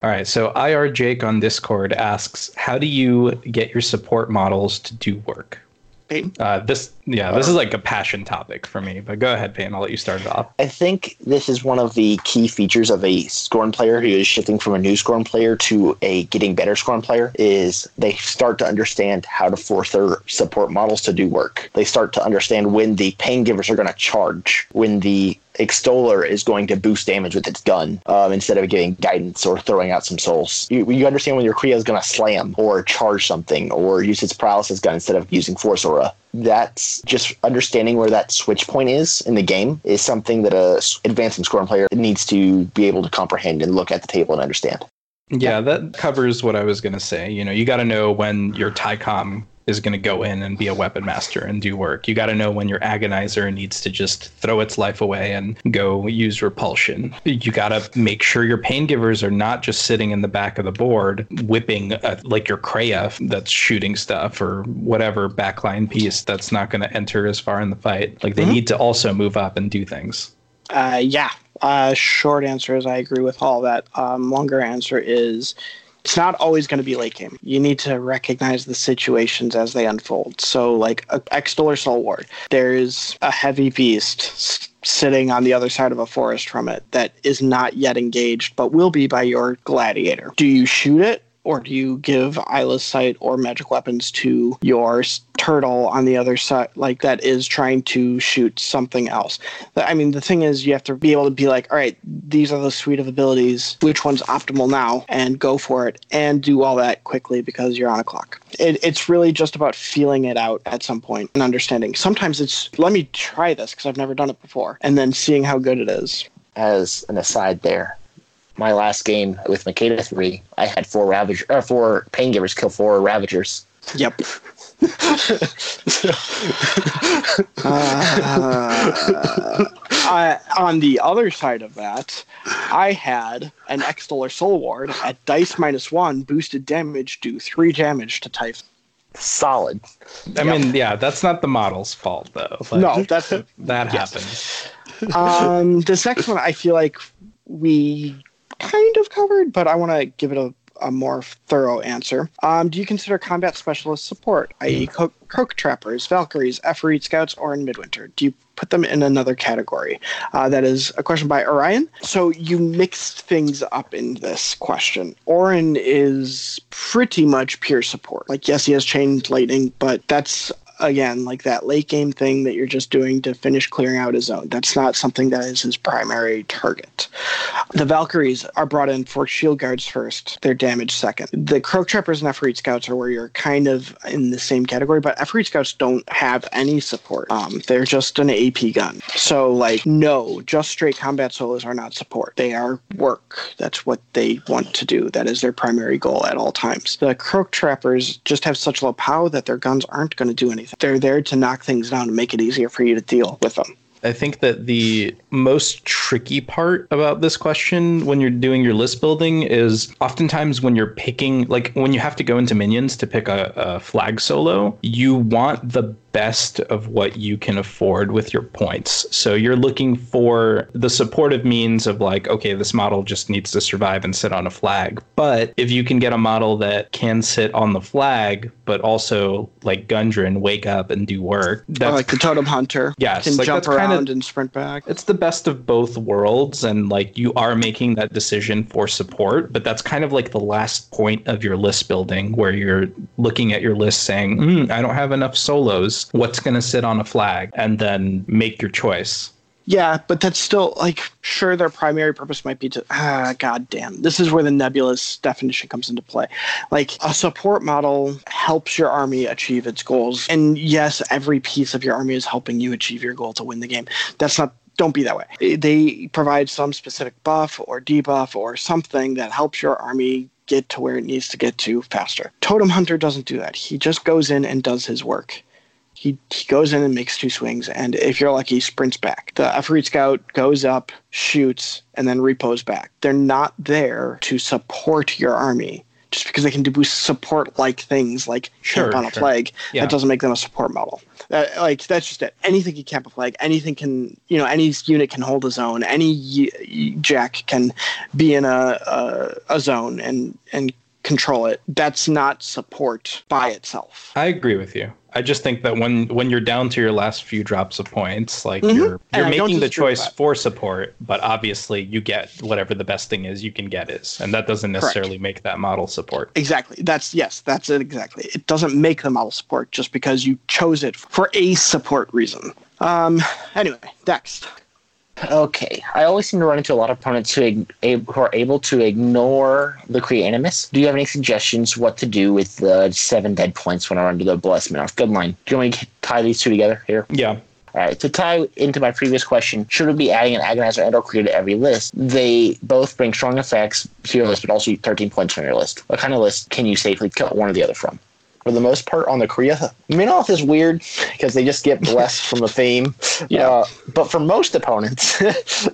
All right. So IR Jake on Discord asks, how do you get your support models to do work? Peyton? Uh, this, yeah, this is like a passion topic for me. But go ahead, Payne. I'll let you start it off. I think this is one of the key features of a Skorne player who is shifting from a new Skorne player to a getting better Skorne player is they start to understand how to force their support models to do work. They start to understand when the pain givers are going to charge, when the extoller is going to boost damage with its gun um, instead of giving guidance or throwing out some souls. You, you understand when your Krea is going to slam or charge something or use its paralysis gun instead of using force aura. That's just understanding where that switch point is in the game is something that a advancing scoring player needs to be able to comprehend and look at the table and understand. Yeah, that covers what I was going to say. You know, you got to know when your TICOM is going to go in and be a weapon master and do work. You got to know when your agonizer needs to just throw its life away and go use repulsion. You got to make sure your pain givers are not just sitting in the back of the board whipping uh, like your Krea that's shooting stuff or whatever backline piece that's not going to enter as far in the fight. Like they need to also move up and do things. Uh, yeah. Uh, short answer is I agree with all that. Um, longer answer is it's not always going to be late game. You need to recognize the situations as they unfold. So, like a Extoller Soulward, there's a heavy beast sitting on the other side of a forest from it that is not yet engaged, but will be by your gladiator. Do you shoot it? Or do you give eyeless sight or magic weapons to your turtle on the other side, like that is trying to shoot something else? I mean, the thing is, you have to be able to be like, all right, these are the suite of abilities. Which one's optimal now? And go for it and do all that quickly because you're on a clock. It, it's really just about feeling it out at some point and understanding. Sometimes it's, let me try this because I've never done it before, and then seeing how good it is. As an aside there, my last game with Makeda 3, I had four Ravager, or four pain givers kill four Ravagers. Yep. Uh, I- on the other side of that, I had an Extoller Soulward at dice minus one, boosted damage, do three damage to Typhon. Solid. I mean, yeah, that's not the model's fault though. Like, No, that's that yes. happens. um, this next one. I feel like we kind of covered, but I want to give it a, a more thorough answer. Um, do you consider combat specialist support, i.e., co- croak trappers, Valkyries, Efaarit scouts, or Orin Midwinter? Do you put them in another category? Uh, that is a question by Orion. So you mixed things up in this question. Orin is pretty much pure support. Like, yes, he has chained lightning, but that's again like that late game thing that you're just doing to finish clearing out his zone. That's not something that is his primary target. The Valkyries are brought in for shield guards first, their damage second. The Croak Trappers and Efaarit Scouts are where you're kind of in the same category, but Efaarit Scouts don't have any support. Um, they're just an AP gun. So, like, no, just straight combat solos are not support. They are work. That's what they want to do. That is their primary goal at all times. The Croak Trappers just have such low power that their guns aren't going to do anything. They're there to knock things down and make it easier for you to deal with them. I think that the most tricky part about this question when you're doing your list building is oftentimes when you're picking, like when you have to go into minions to pick a, a flag solo, you want the best of what you can afford with your points. So you're looking for the supportive means of like, okay, this model just needs to survive and sit on a flag. But if you can get a model that can sit on the flag, but also like Gudrun, wake up and do work, Or that's like the Totem Hunter Yes, can like, jump that's kinda- around and sprint back. it's the best of both worlds and like you are making that decision for support but that's kind of like the last point of your list building where you're looking at your list saying mm, i don't have enough solos what's going to sit on a flag and then make your choice Yeah, but that's still like sure their primary purpose might be to ah god damn. This is where the nebulous definition comes into play. Like a support model helps your army achieve its goals. And yes, every piece of your army is helping you achieve your goal to win the game. That's not don't be that way. They provide some specific buff or debuff or something that helps your army get to where it needs to get to faster. Totem Hunter doesn't do that. He just goes in and does his work. He, he goes in and makes two swings, and if you're lucky, sprints back. The Efaarit Scout goes up, shoots, and then repos back. They're not there to support your army. Just because they can do support like things like Sure, camp on a sure. plague, Yeah. that doesn't make them a support model. Uh, like that's just it. Anything can camp a flag. Anything can, you know, any unit can hold a zone. Any jack can be in a, a a zone and and control it. That's not support by itself. I agree with you. I just think that when when you're down to your last few drops of points, like Mhm. you're you're don't making the choice for support, but obviously you get whatever the best thing is you can get is, and that doesn't necessarily make that model support. Exactly. That's yes. That's it. Exactly. It doesn't make the model support just because you chose it for a support reason. Um. Anyway, next. Okay, I always seem to run into a lot of opponents who, who are able to ignore the Krea Animus. Do you have any suggestions what to do with the seven dead points when I run to the Blessed Minoff? Good line. Do you want me to tie these two together here? Yeah, All right, to tie into my previous question, should we be adding an agonizer and or Krea to every list? They both bring strong effects to your list, but also 13 points on your list. What kind of list can you safely cut one or the other from? For the most part, on the Krea, Minoth is weird because they just get blessed from the theme. Yeah. Uh, but for most opponents,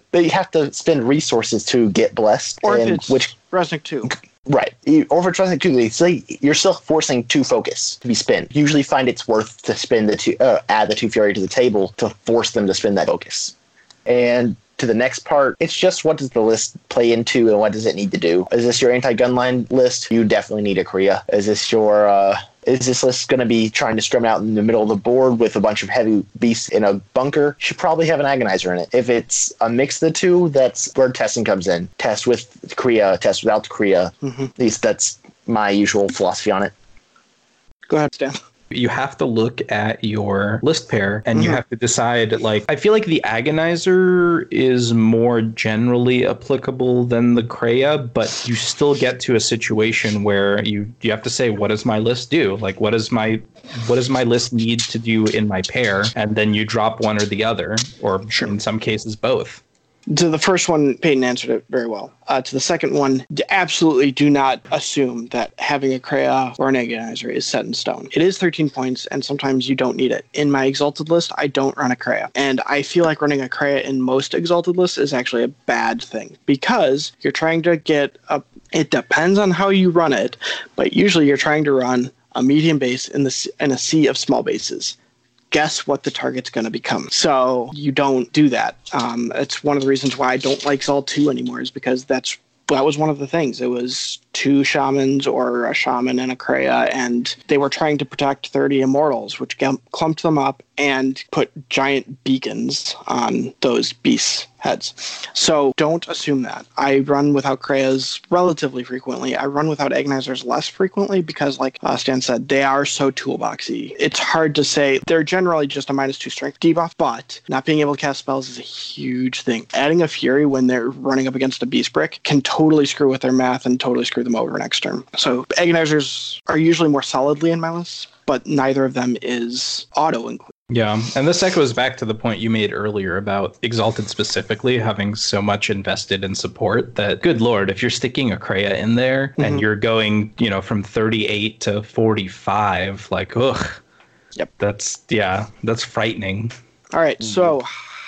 they have to spend resources to get blessed. Or if and it's which Resnick two. Right. You- Or for trusting two, they say you're still forcing two focus to be spent. You usually find it's worth to spend the two, uh, add the two fury to the table to force them to spend that focus. And to the next part, it's just what does the list play into and what does it need to do? Is this your anti-gun line list? You definitely need a Krea. Is this your uh, is this list going to be trying to scrim out in the middle of the board with a bunch of heavy beasts in a bunker? Should probably have an agonizer in it. If it's a mix of the two, that's where testing comes in. Test with Krea, test without Krea. Mhm. At least that's my usual philosophy on it. Go ahead, Stan. You have to look at your list pair and you Mhm. have to decide like i feel like the agonizer is more generally applicable than the Krea, but you still get to a situation where you you have to say what does my list do? Like what does my what does my list need to do in my pair? And then you drop one or the other or in some cases both To the first one, Peyton answered it very well. Uh, to the second one, absolutely do not assume that having a Krea or an Agonizer is set in stone. It is 13 points, and sometimes you don't need it. In my Exalted list, I don't run a Krea. And I feel like running a Krea in most Exalted lists is actually a bad thing because you're trying to get a. It depends on how you run it, but usually you're trying to run a medium base in the in a sea of small bases guess what the target's going to become. So you don't do that. Um, it's one of the reasons why I don't like Zaal 2 anymore is because that's that was one of the things. It was two shamans or a shaman and a Krea, and they were trying to protect 30 immortals, which clumped them up and put giant beacons on those beasts' heads. So don't assume that. I run without Kreas relatively frequently. I run without Agonizers less frequently because, like uh, Stan said, they are so toolboxy. It's hard to say. They're generally just a minus two strength debuff, but not being able to cast spells is a huge thing. Adding a Fury when they're running up against a Beast Brick can totally screw with their math and totally screw them over next turn. So Agonizers are usually more solidly in my list, but neither of them is auto include. Yeah, and this echoes back to the point you made earlier about Exalted specifically having so much invested in support that, good lord, if you're sticking a Krea in there Mhm. and you're going, you know, from 38 to 45, like, ugh. Yep. That's, yeah, that's frightening. All right, so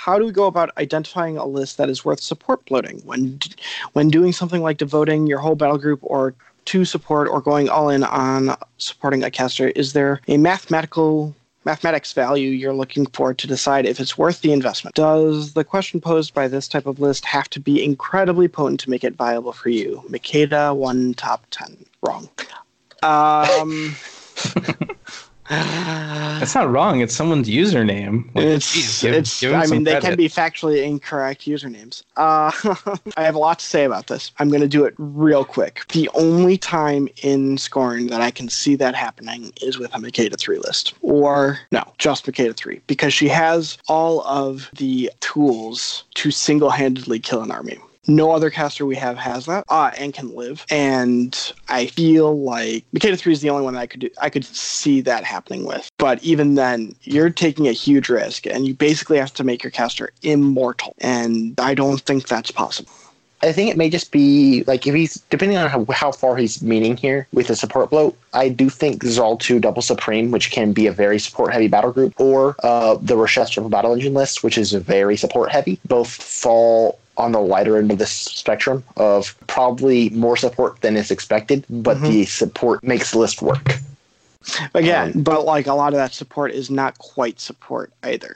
how do we go about identifying a list that is worth support bloating when when doing something like devoting your whole battle group or to support or going all in on supporting a caster? Is there a mathematical mathematics value you're looking for to decide if it's worth the investment? Does the question posed by this type of list have to be incredibly potent to make it viable for you? Makeda one top ten. Wrong. Um That's not wrong. It's someone's username. Like, it's geez, give- it's. give I mean, they credit. can be factually incorrect usernames. Uh, I have a lot to say about this. I'm going to do it real quick. The only time in Skorne that I can see that happening is with a Makeda three list, or no, just Makeda three, because she has all of the tools to single-handedly kill an army. No other caster we have has that, uh, and can live. And I feel like Makeda three is the only one that I could do. I could see that happening with. But even then, you're taking a huge risk, and you basically have to make your caster immortal. And I don't think that's possible. I think it may just be like if he's depending on how, how far he's meaning here with the support bloat. I do think Zaal 2 Double Supreme, which can be a very support heavy battle group, or uh, the Rochelle Triple Battle Engine list, which is very support heavy, both fall on the lighter end of this spectrum of probably more support than is expected, but mm-hmm. the support makes the list work. Again, um, but like a lot of that support is not quite support either.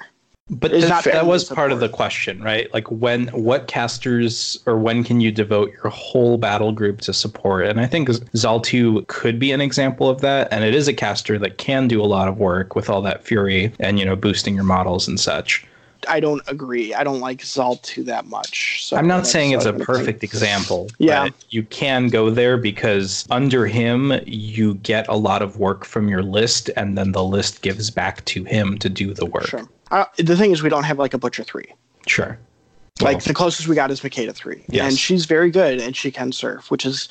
But It's that, not that was to part of the question, right? Like when what casters or when can you devote your whole battle group to support? And I think Zaal 2 could be an example of that. And it is a caster that can do a lot of work with all that fury and you know boosting your models and such. I don't agree. I don't like Zaal 2 that much. So I'm not saying it's a what I'm think. perfect example. Yeah. But you can go there because under him you get a lot of work from your list and then the list gives back to him to do the work. Sure. Uh, the thing is, we don't have like a Butcher 3. Sure. Like Well, the closest we got is Makeda 3. Yes. And she's very good and she can surf, which is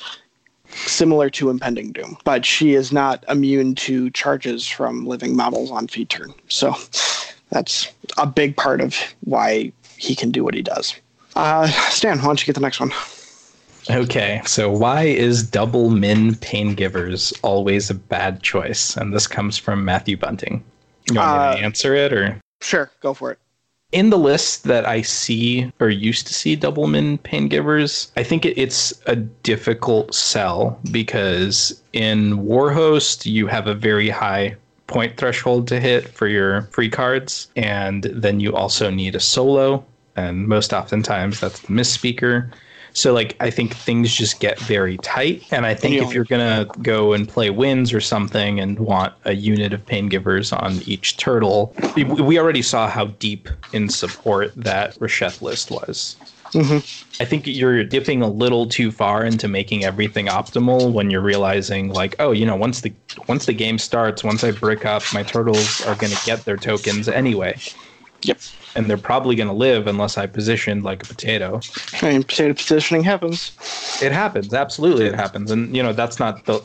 similar to Impending Doom. But she is not immune to charges from living models on feed turn. So that's a big part of why he can do what he does. Uh, Stan, why don't you get the next one? Okay, so why is double min pain givers always a bad choice? And this comes from Matthew Bunting. You want me Uh, to answer it or? Sure, go for it. In the list that I see or used to see double min pain givers, I think it, it's a difficult sell because in Warhost you have a very high point threshold to hit for your free cards, and then you also need a solo, and most oftentimes that's the Mist Speaker. So like I think things just get very tight, and I think Yeah. if you're gonna go and play wins or something and want a unit of pain givers on each turtle, we- already saw how deep in support that Rasheth list was. Hmm I think you're dipping a little too far into making everything optimal when you're realizing like, oh, you know, once the once the game starts, once I brick up, my turtles are gonna get their tokens anyway. Yep. And they're probably gonna live unless I position like a potato. I mean, potato positioning happens. It happens, absolutely it happens. And you know, that's not the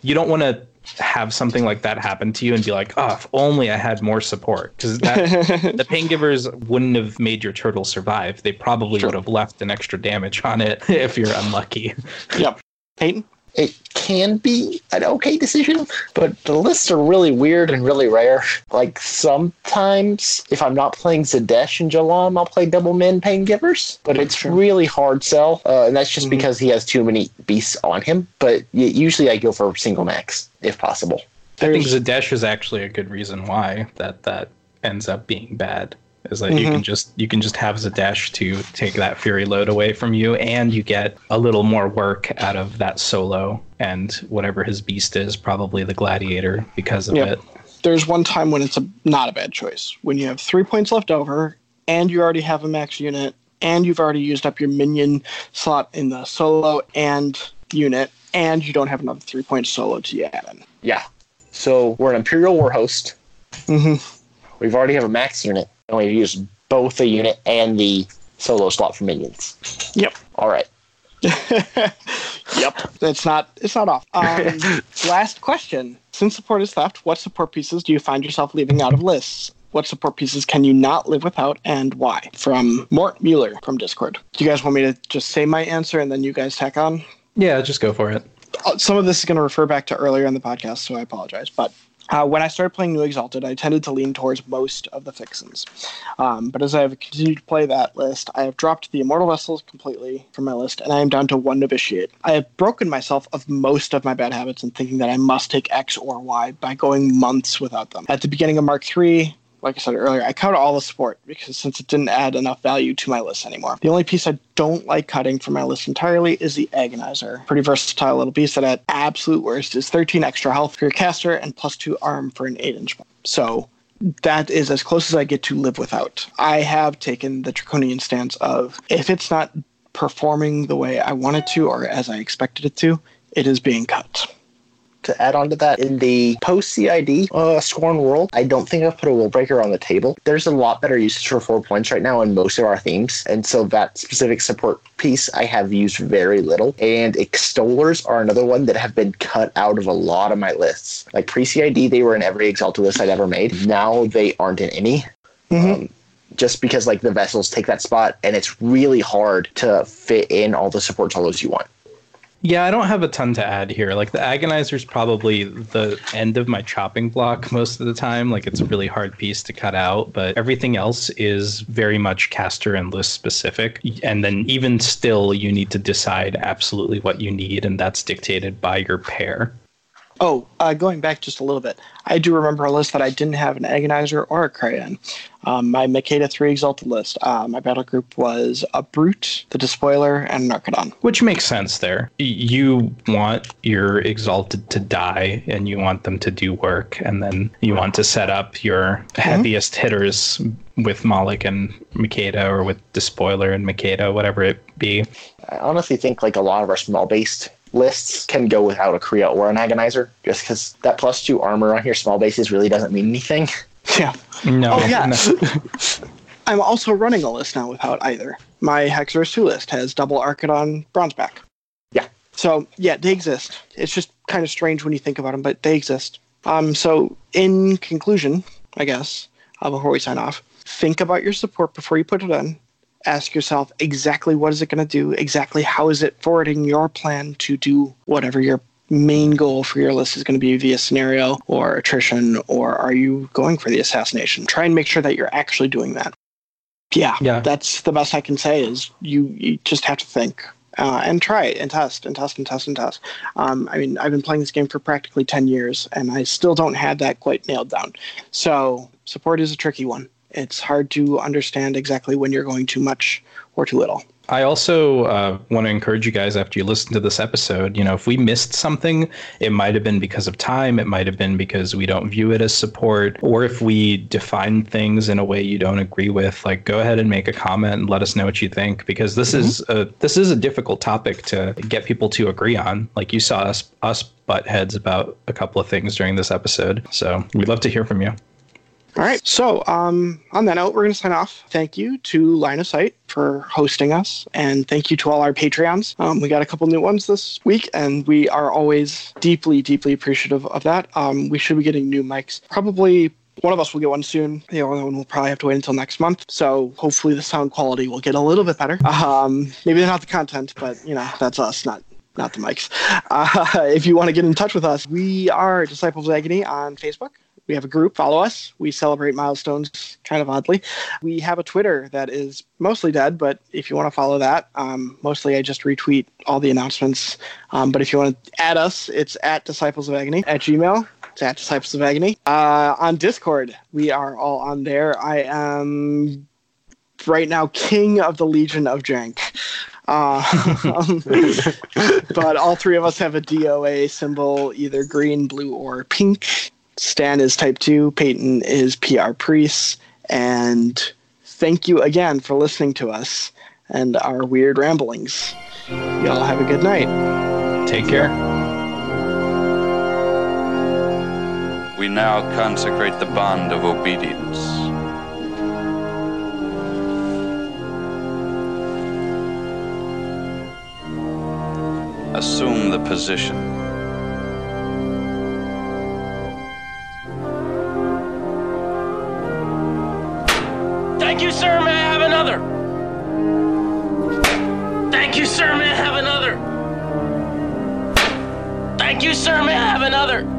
you don't want to have something like that happen to you and be like, oh, if only I had more support. Because the pain givers wouldn't have made your turtle survive. They probably Sure. would have left an extra damage on it if you're unlucky. yep. Peyton? It can be an okay decision, but the lists are really weird and really rare. Like sometimes, if I'm not playing Zaadesh and Jalam, I'll play double min pain givers, but it's really hard sell, uh, and that's just Mhm. because he has too many beasts on him. But usually, I go for single max if possible. I think There's- Zaadesh is actually a good reason why that that ends up being bad. Is that you Mhm. can just you can just have Zaadesh to take that fury load away from you, and you get a little more work out of that solo and whatever his beast is, probably the gladiator because of Yep. it. there's one time when it's a not a bad choice when you have three points left over and you already have a max unit and you've already used up your minion slot in the solo and unit and you don't have another three point solo to add in Yeah. So we're an Imperial Warhost. mm-hmm. We've already have a max unit, and we've used both the unit and the solo slot for minions. yep All right. yep it's not it's not off um, last question since support is left what support pieces do you find yourself leaving out of lists what support pieces can you not live without and why from mort mueller from discord do you guys want me to just say my answer and then you guys tack on Yeah, just go for it. uh, some of this is going to refer back to earlier in the podcast, so I apologize. But uh, when I started playing New Exalted, I tended to lean towards most of the fixins. Um, but as I have continued to play that list, I have dropped the Immortal Vessels completely from my list, and I am down to one Novitiate. I have broken myself of most of my bad habits in thinking that I must take X or Y by going months without them. At the beginning of Mark III, like I said earlier, I cut all the support because since it didn't add enough value to my list anymore. The only piece I don't like cutting from my list entirely is the Agonizer. Pretty versatile little piece that at absolute worst is 13 extra health for your caster and plus 2 arm for an 8 inch. So that is as close as I get to live without. I have taken the draconian stance of if it's not performing the way I want it to or as I expected it to, it is being cut to add on to that, in the post CID uh, Scorn world, I don't think I've put a rule breaker on the table. There's a lot better usage for four points right now in most of our themes. And so that specific support piece I have used very little. And extollers are another one that have been cut out of a lot of my lists. Like pre CID, they were in every Exalted list I'd ever made. Now they aren't in any. Mm-hmm. Um, just because like the vessels take that spot and it's really hard to fit in all the support solos you want. Yeah, I don't have a ton to add here. Like the agonizer is probably the end of my chopping block most of the time. Like it's a really hard piece to cut out, but everything else is very much caster and list specific. And then even still, you need to decide absolutely what you need, and that's dictated by your pair. Oh, uh, going back just a little bit, I do remember a list that I didn't have an Agonizer or a Krea. Um, my Makeda 3 Exalted list, uh, my battle group was a Brute, the Despoiler, and Narcodon. Which makes sense there. You want your Exalted to die, and you want them to do work, and then you want to set up your mm-hmm. heaviest hitters with Molik and Makeda, or with Despoiler and Makeda, whatever it be. I honestly think like a lot of our small based lists can go without a Krea or an Agonizer, just because that plus two armor on your small bases really doesn't mean anything. Yeah. No. Oh yeah. No. I'm also running a list now without either. My Hexeris 2 list has double Archidon Bronzeback. Yeah. So yeah, they exist. It's just kind of strange when you think about them, but they exist. Um, so in conclusion, I guess, uh, before we sign off, think about your support before you put it in ask yourself exactly what is it going to do exactly how is it forwarding your plan to do whatever your main goal for your list is going to be via scenario or attrition or are you going for the assassination try and make sure that you're actually doing that yeah, yeah. that's the best i can say is you, you just have to think uh, and try it and test and test and test and test. Um, I mean, I've been playing this game for practically 10 years and I still don't have that quite nailed down. So, support is a tricky one it's hard to understand exactly when you're going too much or too little. I also uh, want to encourage you guys after you listen to this episode. You know, if we missed something, it might have been because of time, it might have been because we don't view it as support, or if we define things in a way you don't agree with, like go ahead and make a comment and let us know what you think because this mm-hmm. is a this is a difficult topic to get people to agree on. Like you saw us us butt heads about a couple of things during this episode, so we'd love to hear from you. All right. So, um, on that note, we're going to sign off. Thank you to Line of Sight for hosting us, and thank you to all our Patreons. Um, we got a couple new ones this week, and we are always deeply, deeply appreciative of that. Um, we should be getting new mics. Probably one of us will get one soon. The other one will probably have to wait until next month. So hopefully the sound quality will get a little bit better. Um, maybe not the content, but you know that's us, not not the mics. Uh, if you want to get in touch with us, we are Disciples of Agony on Facebook. We have a group. Follow us. We celebrate milestones kind of oddly. We have a Twitter that is mostly dead, but if you want to follow that, um, mostly I just retweet all the announcements. Um, but if you want to add us, it's at Disciples of Agony at Gmail. It's at Disciples of Agony. Uh, on Discord, we are all on there. I am right now king of the Legion of Jank. Uh, but all three of us have a DOA symbol, either green, blue, or pink. Stan is type 2, Peyton is PR Priest, and thank you again for listening to us and our weird ramblings. Y'all have a good night. Take care. We now consecrate the bond of obedience. Assume the position. Thank you, sir. May I have another? Thank you, sir. May I have another? Thank you, sir. May I have another?